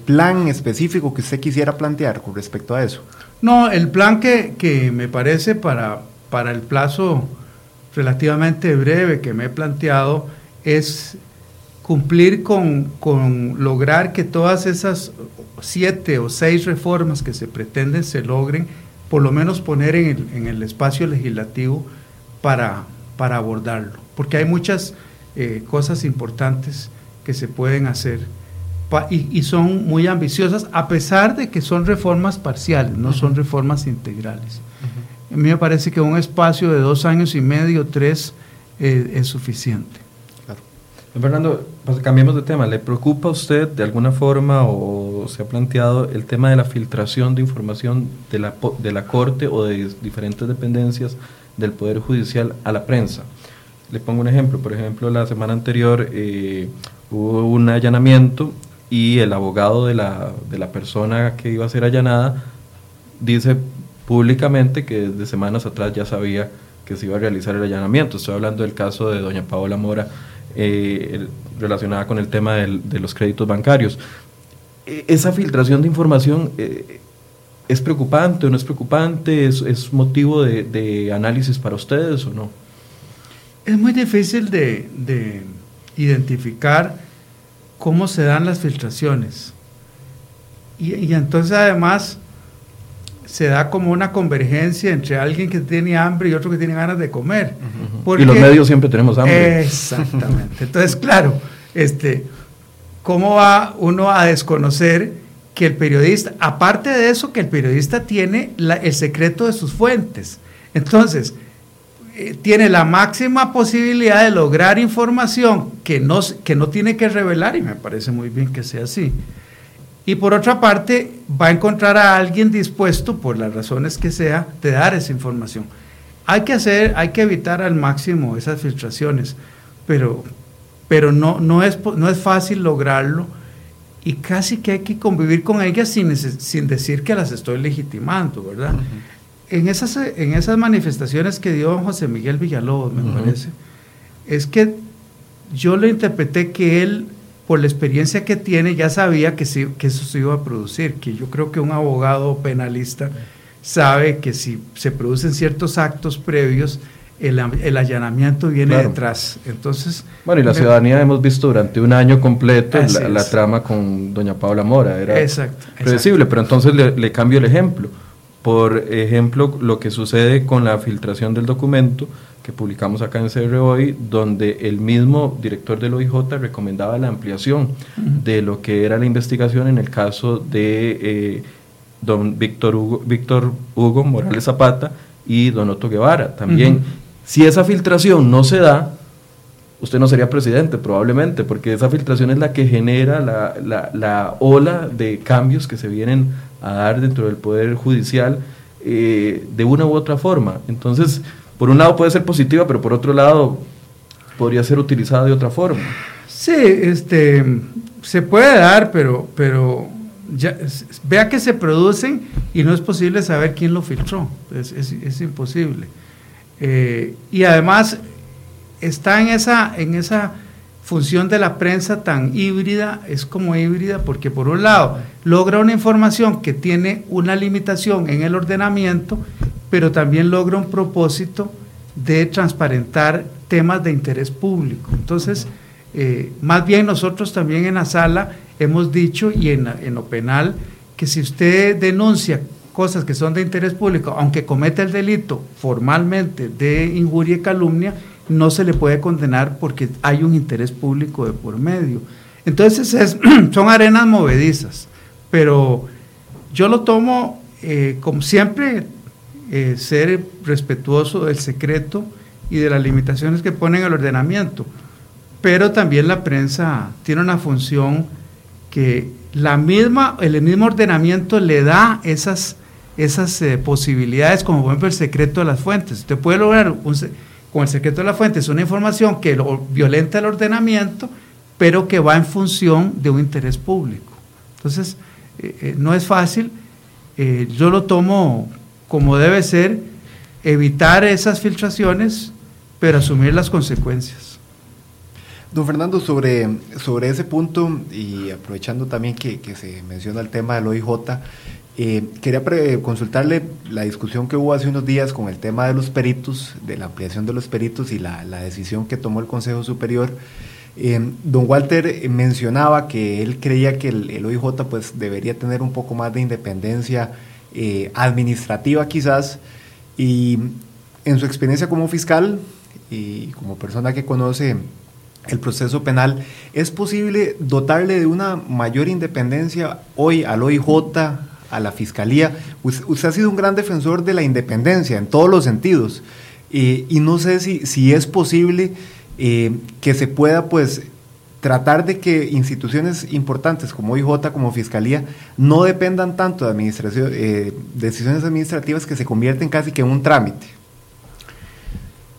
plan específico que usted quisiera plantear con respecto a eso?
No, el plan que, me parece para, para el plazo relativamente breve que me he planteado es cumplir con, lograr que todas esas siete o seis reformas que se pretenden se logren, por lo menos poner en el, en el espacio legislativo para, para, abordarlo, porque hay muchas eh, cosas importantes que se pueden hacer y, son muy ambiciosas, a pesar de que son reformas parciales, no son reformas integrales. A mí me parece que un espacio de dos años y medio, tres, eh, es suficiente.
Claro. Fernando, pues cambiemos de tema. ¿Le preocupa a usted de alguna forma o se ha planteado el tema de la filtración de información de la, de la Corte o de diferentes dependencias del Poder Judicial a la prensa? Le pongo un ejemplo. Por ejemplo, la semana anterior eh, hubo un allanamiento y el abogado de la, de la persona que iba a ser allanada dice públicamente que desde semanas atrás ya sabía que se iba a realizar el allanamiento. Estoy hablando del caso de doña Paola Mora eh, relacionada con el tema de los créditos bancarios. E, ¿Esa filtración de información eh, es preocupante o no es preocupante? ¿Es, es motivo de, de, análisis para ustedes o no?
Es muy difícil de, de identificar cómo se dan las filtraciones. Y, entonces además se da como una convergencia entre alguien que tiene hambre y otro que tiene ganas de comer.
y los medios siempre tenemos hambre.
Exactamente. Entonces, claro, este, ¿cómo va uno a desconocer que el periodista, aparte de eso, que el periodista tiene el secreto de sus fuentes? Entonces, eh, tiene la máxima posibilidad de lograr información que no, que no tiene que revelar, y me parece muy bien que sea así. Y por otra parte, va a encontrar a alguien dispuesto, por las razones que sea, de dar esa información. Hay que hacer, hay que evitar al máximo esas filtraciones, pero, pero no, no, es, no es fácil lograrlo y casi que hay que convivir con ellas sin, sin decir que las estoy legitimando, ¿verdad? En esas, en esas manifestaciones que dio José Miguel Villalobos, me parece, es que yo lo interpreté que él, por la experiencia que tiene, ya sabía que, que eso se iba a producir, que yo creo que un abogado penalista sabe que si se producen ciertos actos previos, el, el allanamiento viene detrás. Entonces,
bueno, y la ciudadanía hemos visto durante un año completo la, trama con doña Paula Mora, era exacto, predecible, pero entonces le, le cambio el ejemplo. Por ejemplo, lo que sucede con la filtración del documento que publicamos acá en CR hoy, donde el mismo director del OIJ recomendaba la ampliación de lo que era la investigación en el caso de eh, don Víctor Hugo, Víctor Hugo Morales Zapata y don Otto Guevara. También, si esa filtración no se da, usted no sería presidente probablemente, porque esa filtración es la que genera la, la, la ola de cambios que se vienen a dar dentro del Poder Judicial eh, de una u otra forma. Entonces, por un lado puede ser positiva, pero por otro lado podría ser utilizada de otra forma.
Sí, este, se puede dar, pero, pero vea que se producen y no es posible saber quién lo filtró, es, imposible. Eh, y además está en esa, en esa función de la prensa tan híbrida, es como híbrida porque por un lado logra una información que tiene una limitación en el ordenamiento pero también logra un propósito de transparentar temas de interés público. Entonces, eh, más bien nosotros también en la sala hemos dicho, y en, en lo penal, que si usted denuncia cosas que son de interés público, aunque cometa el delito formalmente de injuria y calumnia, no se le puede condenar porque hay un interés público de por medio. Entonces es, [CLEARS THROAT] son arenas movedizas, pero yo lo tomo eh, como siempre, eh, ser respetuoso del secreto y de las limitaciones que ponen el ordenamiento. Pero también la prensa tiene una función que la misma, el mismo ordenamiento le da esas, esas eh, posibilidades, como por ejemplo el secreto de las fuentes. Usted puede lograr con el secreto de las fuentes una información que violenta el ordenamiento, pero que va en función de un interés público. Entonces, eh, no es fácil. yo lo tomo como debe ser, evitar esas filtraciones, pero asumir las consecuencias.
Don Fernando, sobre, sobre ese punto y aprovechando también que, se menciona el tema del OIJ, eh, quería consultarle la discusión que hubo hace unos días con el tema de los peritos, de la ampliación de los peritos y la, decisión que tomó el Consejo Superior. Eh, don Walter mencionaba que él creía que el, OIJ pues, debería tener un poco más de independencia eh, administrativa quizás, y en su experiencia como fiscal y como persona que conoce el proceso penal, ¿es posible dotarle de una mayor independencia hoy al OIJ, a la Fiscalía? Usted ha sido un gran defensor de la independencia en todos los sentidos, y no sé si, si es posible eh, que se pueda pues tratar de que instituciones importantes como IJ, como Fiscalía, no dependan tanto de administración, eh, decisiones administrativas que se convierten casi que en un trámite.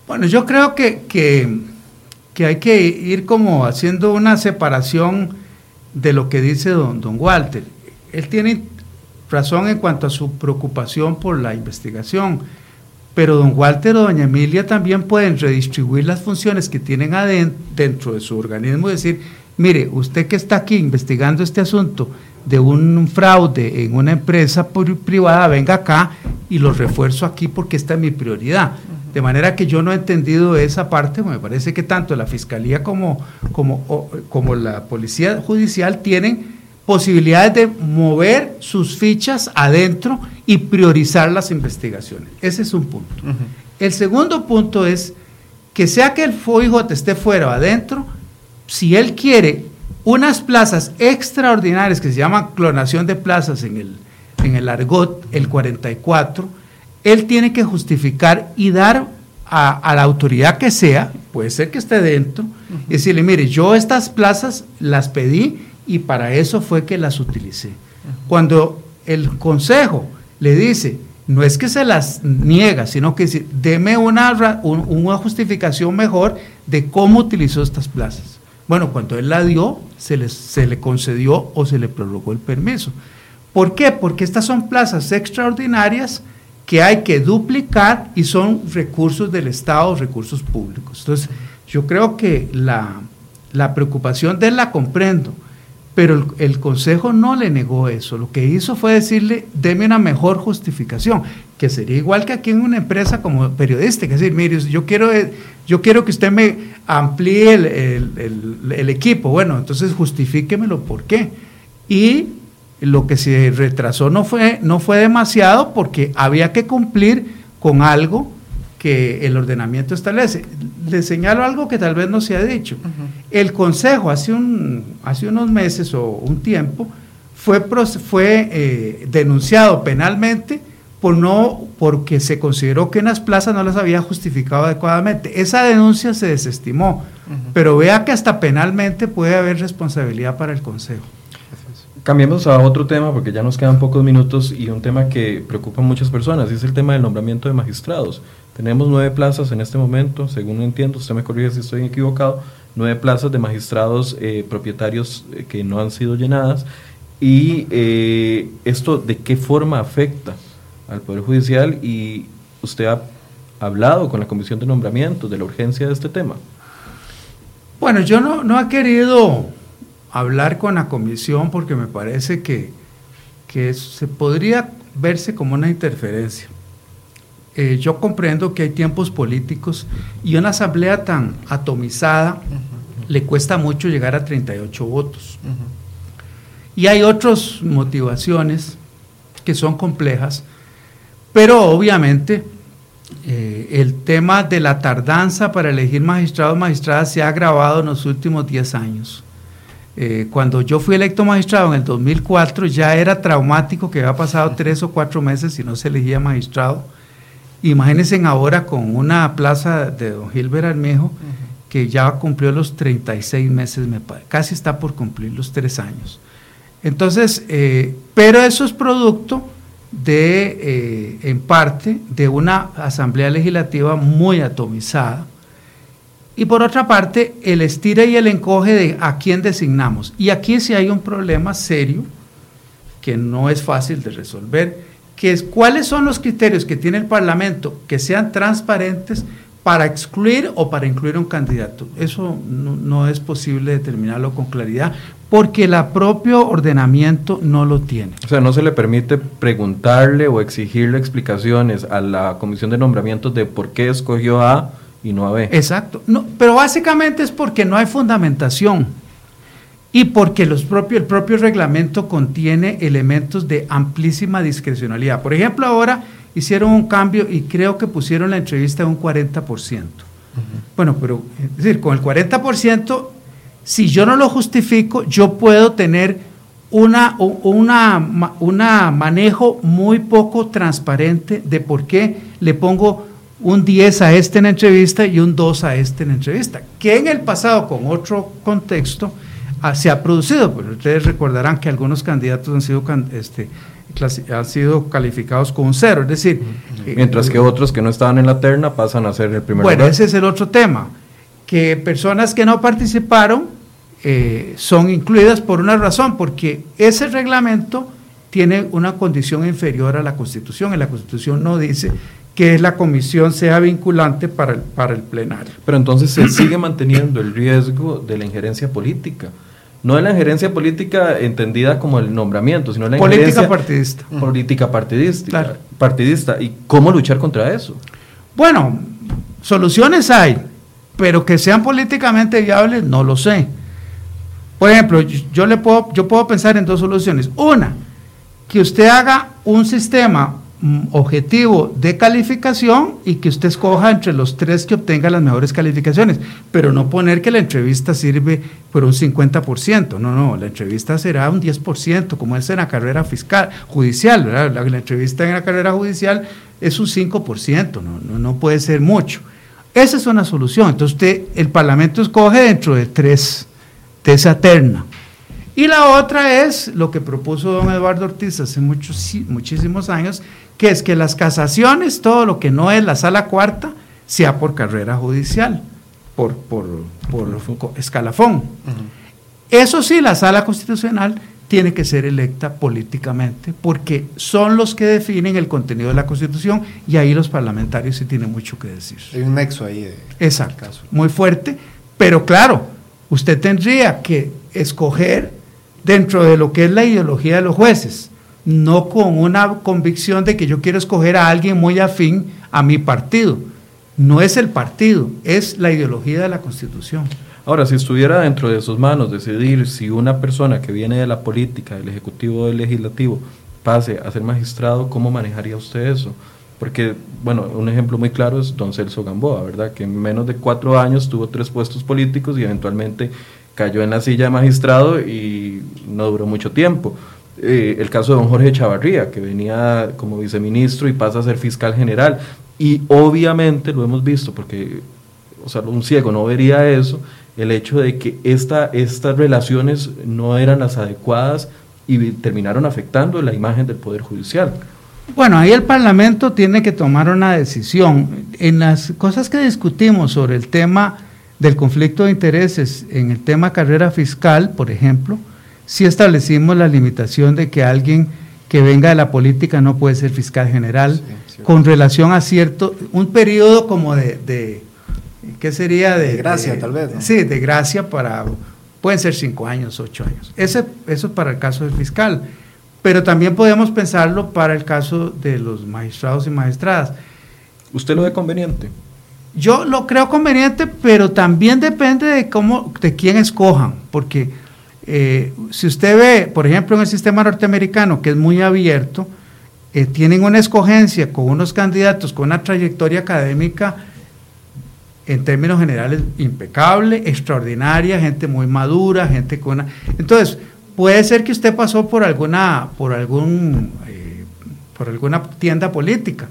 Bueno, yo creo que, que, hay que ir como haciendo una separación de lo que dice don, don Walter. Él tiene razón en cuanto a su preocupación por la investigación pero don Walter o doña Emilia también pueden redistribuir las funciones que tienen adentro, dentro de su organismo y decir, mire, usted que está aquí investigando este asunto de un fraude en una empresa privada, venga acá y lo refuerzo aquí porque esta es mi prioridad. De manera que yo no he entendido esa parte, me parece que tanto la Fiscalía como, como, como la Policía Judicial tienen posibilidades de mover sus fichas adentro y priorizar las investigaciones. Ese es un punto. El segundo punto es que sea que el FOIJ esté fuera o adentro, si él quiere unas plazas extraordinarias que se llaman clonación de plazas en el, en el argot, el 44, él tiene que justificar y dar a, la autoridad que sea, puede ser que esté dentro, y decirle, mire, yo estas plazas las pedí y para eso fue que las utilicé. Cuando el consejo le dice, no es que se las niega, sino que dice, deme una, una justificación mejor de cómo utilizó estas plazas. Bueno, cuando él la dio, se le, se le concedió o se le prorrogó el permiso. ¿Por qué? Porque estas son plazas extraordinarias que hay que duplicar y son recursos del Estado, recursos públicos. Entonces, yo creo que la, la preocupación de él la comprendo, pero el, Consejo no le negó eso. Lo que hizo fue decirle, deme una mejor justificación, que sería igual que aquí en una empresa como periodística. Es decir, mire, yo quiero, yo quiero que usted me amplíe el, el, el equipo. Bueno, entonces justifíquemelo por qué. Y lo que se retrasó no fue, no fue demasiado porque había que cumplir con algo que el ordenamiento establece. Le señalo algo que tal vez no se ha dicho. Uh -huh. El Consejo hace, un, hace unos meses o un tiempo fue, fue eh, denunciado penalmente por no, porque se consideró que unas plazas no las había justificado adecuadamente. Esa denuncia se desestimó, uh -huh. pero vea que hasta penalmente puede haber responsabilidad para el Consejo.
Cambiemos a otro tema porque ya nos quedan pocos minutos y un tema que preocupa a muchas personas y es el tema del nombramiento de magistrados. Tenemos nueve plazas en este momento, según entiendo, usted me corrige si estoy equivocado, nueve plazas de magistrados eh, propietarios eh, que no han sido llenadas y eh, esto de qué forma afecta al Poder Judicial y usted ha hablado con la Comisión de Nombramientos de la urgencia de este tema.
Bueno, yo no, no he querido hablar con la comisión porque me parece que, que se podría verse como una interferencia. Eh, yo comprendo que hay tiempos políticos y una asamblea tan atomizada uh -huh. le cuesta mucho llegar a 38 votos. Uh -huh. Y hay otras motivaciones que son complejas, pero obviamente eh, el tema de la tardanza para elegir magistrados magistradas se ha agravado en los últimos 10 años. Eh, cuando yo fui electo magistrado en el 2004 ya era traumático que había pasado tres o cuatro meses y no se elegía magistrado. Imagínense ahora con una plaza de don Gilbert Armejo uh -huh. que ya cumplió los 36 meses, me casi está por cumplir los tres años. Entonces, eh, pero eso es producto de, eh, en parte, de una asamblea legislativa muy atomizada y por otra parte, el estira y el encoge de a quién designamos. Y aquí sí hay un problema serio que no es fácil de resolver, que es cuáles son los criterios que tiene el Parlamento que sean transparentes para excluir o para incluir un candidato. Eso no, no es posible determinarlo con claridad porque el propio ordenamiento no lo tiene.
O sea, no se le permite preguntarle o exigirle explicaciones a la Comisión de Nombramientos de por qué escogió a y no a B.
Exacto. No, pero básicamente es porque no hay fundamentación y porque los propio, el propio reglamento contiene elementos de amplísima discrecionalidad. Por ejemplo, ahora hicieron un cambio y creo que pusieron la entrevista a un 40%. Uh -huh. Bueno, pero es decir, con el 40%, si yo no lo justifico, yo puedo tener una, una, una manejo muy poco transparente de por qué le pongo un 10 a este en entrevista y un 2 a este en entrevista, que en el pasado con otro contexto ah, se ha producido, pero ustedes recordarán que algunos candidatos han sido, este, han sido calificados con un cero, es decir...
Mientras eh, que otros que no estaban en la terna pasan a ser el primer
Bueno,
lugar.
ese es el otro tema, que personas que no participaron eh, son incluidas por una razón, porque ese reglamento tiene una condición inferior a la Constitución, y la Constitución no dice que la comisión sea vinculante para el, para el plenario.
Pero entonces se sigue manteniendo el riesgo de la injerencia política. No de la injerencia política entendida como el nombramiento, sino la
política
injerencia
partidista.
política partidista,
Claro.
partidista. ¿Y cómo luchar contra eso?
Bueno, soluciones hay, pero que sean políticamente viables, no lo sé. Por ejemplo, yo, yo le puedo, yo puedo pensar en dos soluciones. Una, que usted haga un sistema objetivo de calificación y que usted escoja entre los tres que obtenga las mejores calificaciones, pero no poner que la entrevista sirve por un 50%, no, no, la entrevista será un 10%, como es en la carrera fiscal, judicial, ¿verdad? La, la entrevista en la carrera judicial es un 5%, no, no, no puede ser mucho. Esa es una solución, entonces usted, el Parlamento escoge dentro de tres, de esa terna. Y la otra es lo que propuso don Eduardo Ortiz hace muchos, muchísimos años, que es que las casaciones, todo lo que no es la sala cuarta, sea por carrera judicial, por, por, por escalafón. Uh -huh. Eso sí, la sala constitucional tiene que ser electa políticamente porque son los que definen el contenido de la Constitución y ahí los parlamentarios sí tienen mucho que decir.
Hay un nexo ahí. De
Exacto, muy fuerte, pero claro, usted tendría que escoger dentro de lo que es la ideología de los jueces, no con una convicción de que yo quiero escoger a alguien muy afín a mi partido. No es el partido, es la ideología de la Constitución.
Ahora, si estuviera dentro de sus manos decidir si una persona que viene de la política, del Ejecutivo o del Legislativo, pase a ser magistrado, ¿cómo manejaría usted eso? Porque, bueno, un ejemplo muy claro es don Celso Gamboa, ¿verdad? Que en menos de cuatro años tuvo tres puestos políticos y eventualmente cayó en la silla de magistrado y no duró mucho tiempo. Eh, el caso de don Jorge Chavarría, que venía como viceministro y pasa a ser fiscal general. Y obviamente lo hemos visto, porque o sea, un ciego no vería eso, el hecho de que esta, estas relaciones no eran las adecuadas y terminaron afectando la imagen del Poder Judicial.
Bueno, ahí el Parlamento tiene que tomar una decisión. En las cosas que discutimos sobre el tema del conflicto de intereses, en el tema carrera fiscal, por ejemplo, sí establecimos la limitación de que alguien que venga de la política no puede ser fiscal general, con relación a cierto, un periodo como de, de ¿qué sería? De,
gracia, tal vez.
Sí, de gracia para, pueden ser cinco años, ocho años. Ese, eso es para el caso del fiscal. Pero también podemos pensarlo para el caso de los magistrados y magistradas.
¿Usted lo ve conveniente?
Yo lo creo conveniente, pero también depende de cómo, de quién escojan, porque eh, si usted ve, por ejemplo, en el sistema norteamericano, que es muy abierto, eh, tienen una escogencia con unos candidatos con una trayectoria académica en términos generales impecable, extraordinaria, gente muy madura, gente con una... Entonces, puede ser que usted pasó por alguna, por algún, eh, por alguna tienda política,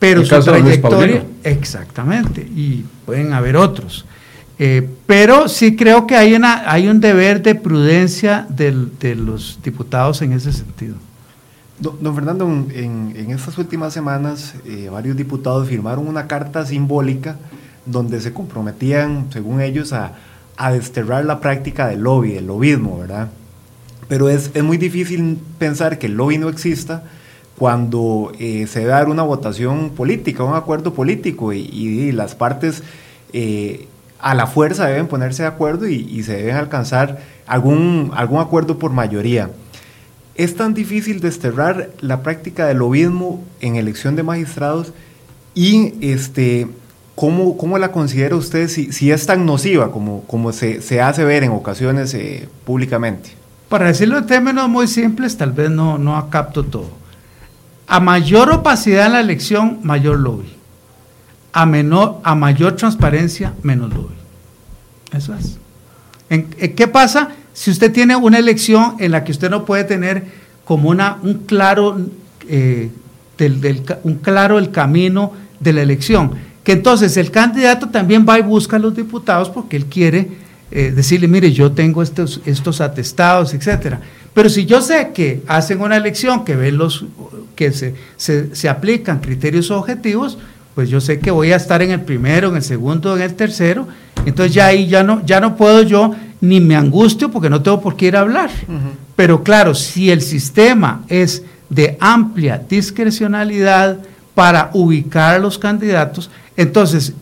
pero su trayectoria, exactamente, y pueden haber otros. Eh, pero sí creo que hay, una, hay un deber de prudencia del, de los diputados en ese sentido.
Don, Fernando, en, en, estas últimas semanas eh, varios diputados firmaron una carta simbólica donde se comprometían, según ellos, a, a desterrar la práctica del lobby, del lobismo, ¿verdad? Pero es, es muy difícil pensar que el lobby no exista cuando eh, se dar una votación política, un acuerdo político y, las partes eh, a la fuerza deben ponerse de acuerdo y, se deben alcanzar algún, algún acuerdo por mayoría. Es tan difícil desterrar la práctica del lobismo en elección de magistrados y este, ¿cómo, cómo la considera usted si, si, es tan nociva como, como se, se hace ver en ocasiones eh, públicamente?
Para decirlo en términos muy simples, tal vez no, no capto todo. A mayor opacidad en la elección, mayor lobby. A, menor, a mayor transparencia, menos lobby. Eso es. ¿En, en ¿Qué pasa si usted tiene una elección en la que usted no puede tener como una, un, claro, eh, del, del, un claro el camino de la elección? Que entonces el candidato también va y busca a los diputados porque él quiere eh, decirle, mire, yo tengo estos, estos atestados, etcétera. Pero si yo sé que hacen una elección que ven los que se, se, se, aplican criterios objetivos, pues yo sé que voy a estar en el primero, en el segundo, en el tercero. Entonces ya ahí ya no, ya no puedo yo ni me angustio porque no tengo por qué ir a hablar. Uh -huh. Pero claro, si el sistema es de amplia discrecionalidad para ubicar a los candidatos, entonces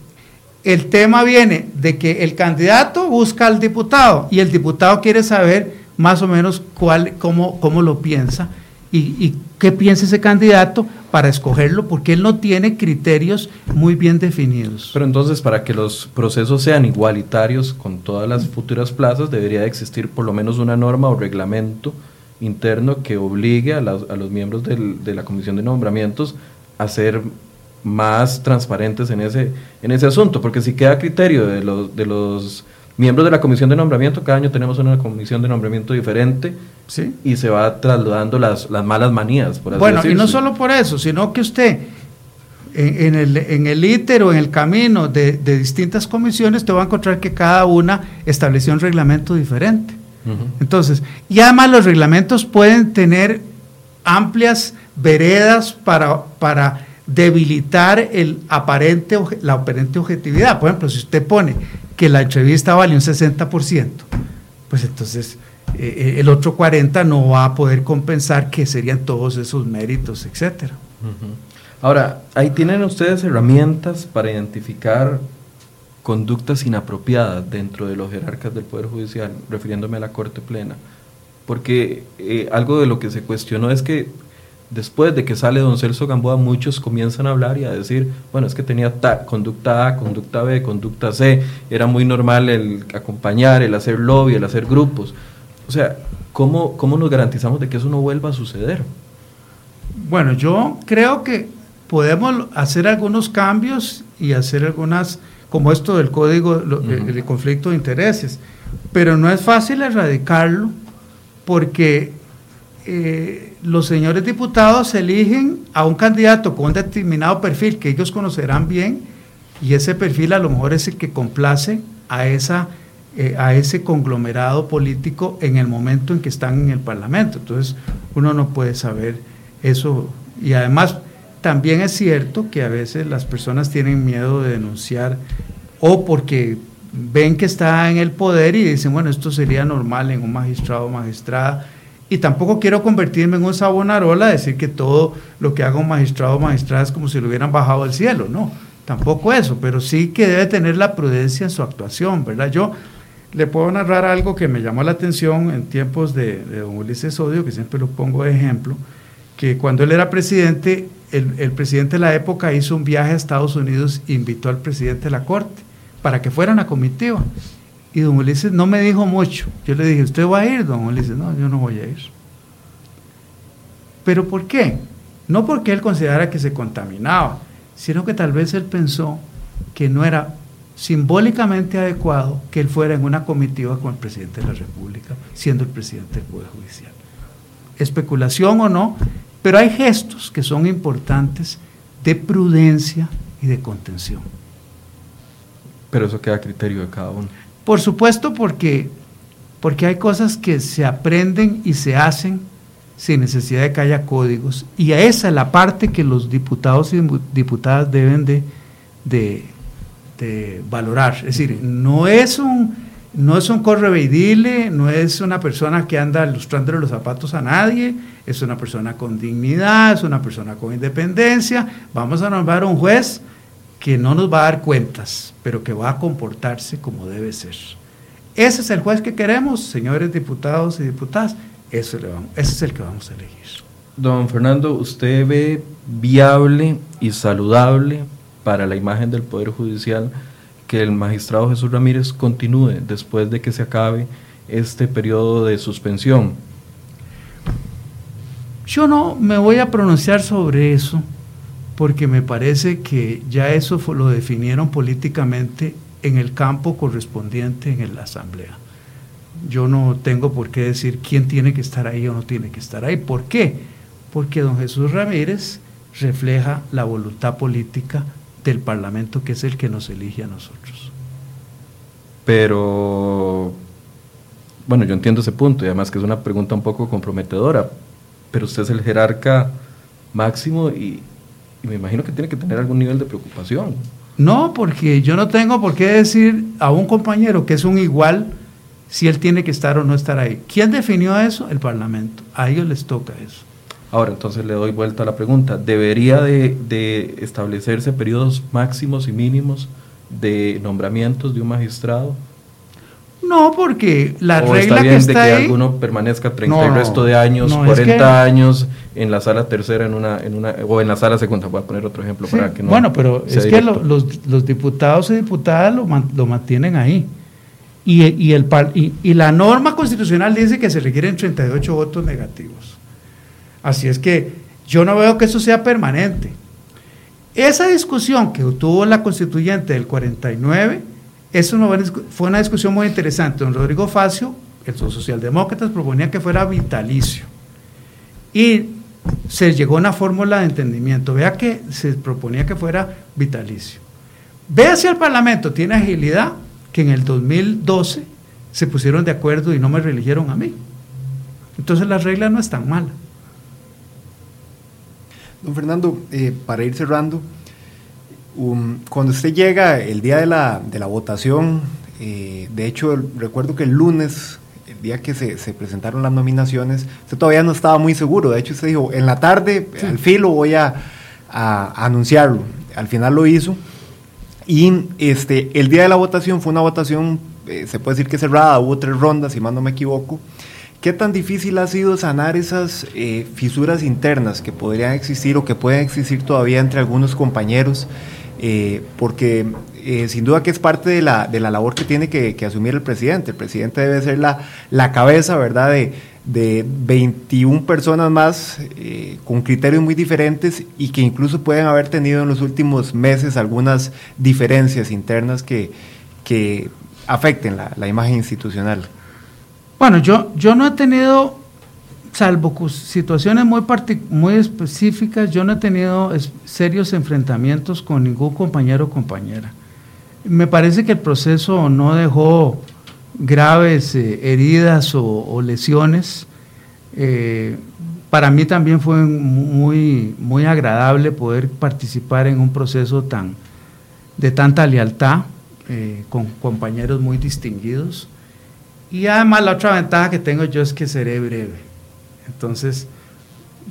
el tema viene de que el candidato busca al diputado y el diputado quiere saber más o menos cuál, cómo, cómo lo piensa y, y, qué piensa ese candidato para escogerlo, porque él no tiene criterios muy bien definidos.
Pero entonces, para que los procesos sean igualitarios con todas las futuras plazas, debería de existir por lo menos una norma o reglamento interno que obligue a, la, a los miembros del, de la comisión de nombramientos a ser más transparentes en ese, en ese asunto, porque si queda criterio de los, de los miembros de la comisión de nombramiento, cada año tenemos una comisión de nombramiento diferente
¿Sí?
y se va trasladando las, las malas manías.
Por así bueno, decirse. y no solo por eso, sino que usted en, en, el, en el íter o en el camino de, de, distintas comisiones te va a encontrar que cada una estableció un reglamento diferente. Uh -huh. Entonces, y además los reglamentos pueden tener amplias veredas para, para debilitar el aparente, la aparente objetividad. Por ejemplo, si usted pone que la entrevista vale un 60%, pues entonces eh, el otro 40 no va a poder compensar que serían todos esos méritos, etcétera.
Ahora, ahí tienen ustedes herramientas para identificar conductas inapropiadas dentro de los jerarcas del Poder Judicial, refiriéndome a la Corte Plena. Porque eh, algo de lo que se cuestionó es que después de que sale don Celso Gamboa, muchos comienzan a hablar y a decir, bueno, es que tenía conducta A, conducta B, conducta C, era muy normal el acompañar, el hacer lobby, el hacer grupos. O sea, ¿cómo, cómo nos garantizamos de que eso no vuelva a suceder?
Bueno, yo creo que podemos hacer algunos cambios y hacer algunas, como esto del código de conflicto de intereses, pero no es fácil erradicarlo porque eh, los señores diputados eligen a un candidato con un determinado perfil que ellos conocerán bien y ese perfil a lo mejor es el que complace a, esa, eh, a ese conglomerado político en el momento en que están en el Parlamento. Entonces uno no puede saber eso y además también es cierto que a veces las personas tienen miedo de denunciar o porque ven que está en el poder y dicen, bueno, esto sería normal en un magistrado o magistrada. Y tampoco quiero convertirme en un sabonarola, decir que todo lo que haga un magistrado o magistrada es como si lo hubieran bajado del cielo, no, tampoco eso, pero sí que debe tener la prudencia en su actuación, ¿verdad? Yo le puedo narrar algo que me llamó la atención en tiempos de, don Ulises Odio, que siempre lo pongo de ejemplo, que cuando él era presidente, el, el presidente de la época hizo un viaje a Estados Unidos e invitó al presidente de la Corte para que fuera una comitiva. Y don Ulises no me dijo mucho. Yo le dije, ¿usted va a ir? Don Ulises, no, yo no voy a ir. ¿Pero por qué? No porque él considerara que se contaminaba, sino que tal vez él pensó que no era simbólicamente adecuado que él fuera en una comitiva con el presidente de la República, siendo el presidente del Poder Judicial. Especulación o no, pero hay gestos que son importantes de prudencia y de contención.
Pero eso queda a criterio de cada uno.
Por supuesto, porque, porque hay cosas que se aprenden y se hacen sin necesidad de que haya códigos. Y a esa es la parte que los diputados y diputadas deben de, de, de valorar. Es decir, no es un no es un correveidile, no es una persona que anda lustrando los zapatos a nadie, es una persona con dignidad, es una persona con independencia. Vamos a nombrar un juez que no nos va a dar cuentas, pero que va a comportarse como debe ser. Ese es el juez que queremos, señores diputados y diputadas. Eso le vamos, ese es el que vamos a elegir.
Don Fernando, ¿usted ve viable y saludable para la imagen del Poder Judicial que el magistrado Jesús Ramírez continúe después de que se acabe este periodo de suspensión?
Yo no me voy a pronunciar sobre eso porque me parece que ya eso lo definieron políticamente en el campo correspondiente en la Asamblea. Yo no tengo por qué decir quién tiene que estar ahí o no tiene que estar ahí. ¿Por qué? Porque don Jesús Ramírez refleja la voluntad política del Parlamento, que es el que nos elige a nosotros.
Pero, bueno, yo entiendo ese punto y además que es una pregunta un poco comprometedora, pero usted es el jerarca máximo y, y me imagino que tiene que tener algún nivel de preocupación.
No, porque yo no tengo por qué decir a un compañero que es un igual si él tiene que estar o no estar ahí. ¿Quién definió eso? El Parlamento. A ellos les toca eso.
Ahora, entonces le doy vuelta a la pregunta. ¿Debería de, de establecerse periodos máximos y mínimos de nombramientos de un magistrado?
No, porque la
¿O
regla
está bien
que está
de que
ahí,
alguno permanezca 30
No,
y
no,
resto de años,
no, es
40
que-
años en la sala tercera en una, en una, o en la sala segunda? Voy a poner otro ejemplo
Sí,
para que no.
bueno, pero es que lo- los, los diputados y diputadas lo, lo mantienen ahí. Y, y el, y, y la norma constitucional dice que se requieren 38 votos negativos. Así es que yo no veo que eso sea permanente. Esa discusión que tuvo la constituyente del 49 es una fue una discusión muy interesante. Don Rodrigo Facio, el socialdemócratas, proponía que fuera vitalicio. Y se llegó a una fórmula de entendimiento. Vea que se proponía que fuera vitalicio. Vea si el Parlamento tiene agilidad, que en el 2012 se pusieron de acuerdo y no me reeligieron a mí. Entonces la regla no es tan.
Don Fernando, eh, para ir cerrando, um, cuando usted llega el día de la, de la votación, eh, de hecho el- recuerdo que el lunes el día que se, se, presentaron las nominaciones, usted todavía no estaba muy seguro. De hecho, usted dijo, en la tarde, al filo, voy a, a, anunciarlo. Al final lo hizo. Y este, el día de la votación fue una votación, eh, se puede decir que cerrada, hubo tres rondas, si mal no me equivoco. ¿Qué tan difícil ha sido sanar esas eh, fisuras internas que podrían existir o que pueden existir todavía entre algunos compañeros? Eh, porque eh, sin duda que es parte de la, de la labor que tiene que, asumir el presidente. El presidente debe ser la, la cabeza, ¿verdad?, de, de 21 personas más eh, con criterios muy diferentes y que incluso pueden haber tenido en los últimos meses algunas diferencias internas que, que afecten la, la imagen institucional.
Bueno, yo, yo no he tenido, salvo situaciones muy, muy específicas, yo no he tenido serios enfrentamientos con ningún compañero o compañera. Me parece que el proceso no dejó graves eh, heridas o, lesiones. Eh, para mí también fue muy, muy agradable poder participar en un proceso tan, de tanta lealtad eh, con compañeros muy distinguidos. Y además la otra ventaja que tengo yo es que seré breve. Entonces,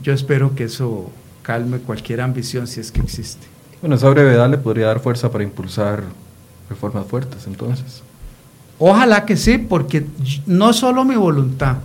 yo espero que eso calme cualquier ambición si es que existe.
Bueno, esa brevedad le podría dar fuerza para impulsar reformas fuertes, entonces.
Ojalá que sí, porque no solo mi voluntad,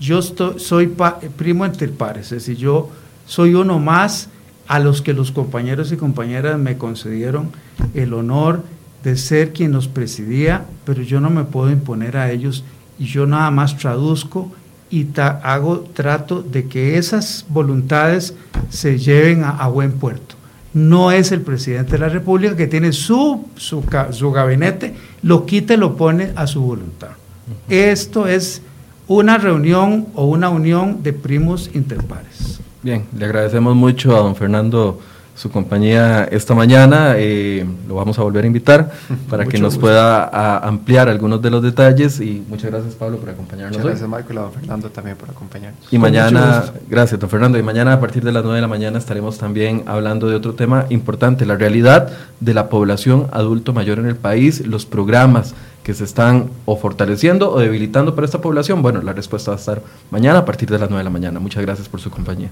yo estoy, soy pa, primo entre pares, es decir, yo soy uno más a los que los compañeros y compañeras me concedieron el honor de ser quien los presidía, pero yo no me puedo imponer a ellos y yo nada más traduzco y ta, hago trato de que esas voluntades se lleven a, a, buen puerto. No es el presidente de la República que tiene su, su, su gabinete, lo quita y lo pone a su voluntad. Uh -huh. Esto es una reunión o una unión de primos interpares.
Bien, le agradecemos mucho a don Fernando su compañía esta mañana. Eh, lo vamos a volver a invitar [LAUGHS] para que nos gusto. pueda a, ampliar algunos de los detalles. Y muchas gracias, Pablo, por acompañarnos.
Muchas gracias, Michael, y a don Fernando también por acompañarnos.
Y mañana, gracias, don Fernando. Y mañana, a partir de las 9 de la mañana, estaremos también hablando de otro tema importante: la realidad de la población adulto mayor en el país, los programas que se están o fortaleciendo o debilitando para esta población. Bueno, la respuesta va a estar mañana a partir de las 9 de la mañana. Muchas gracias por su compañía.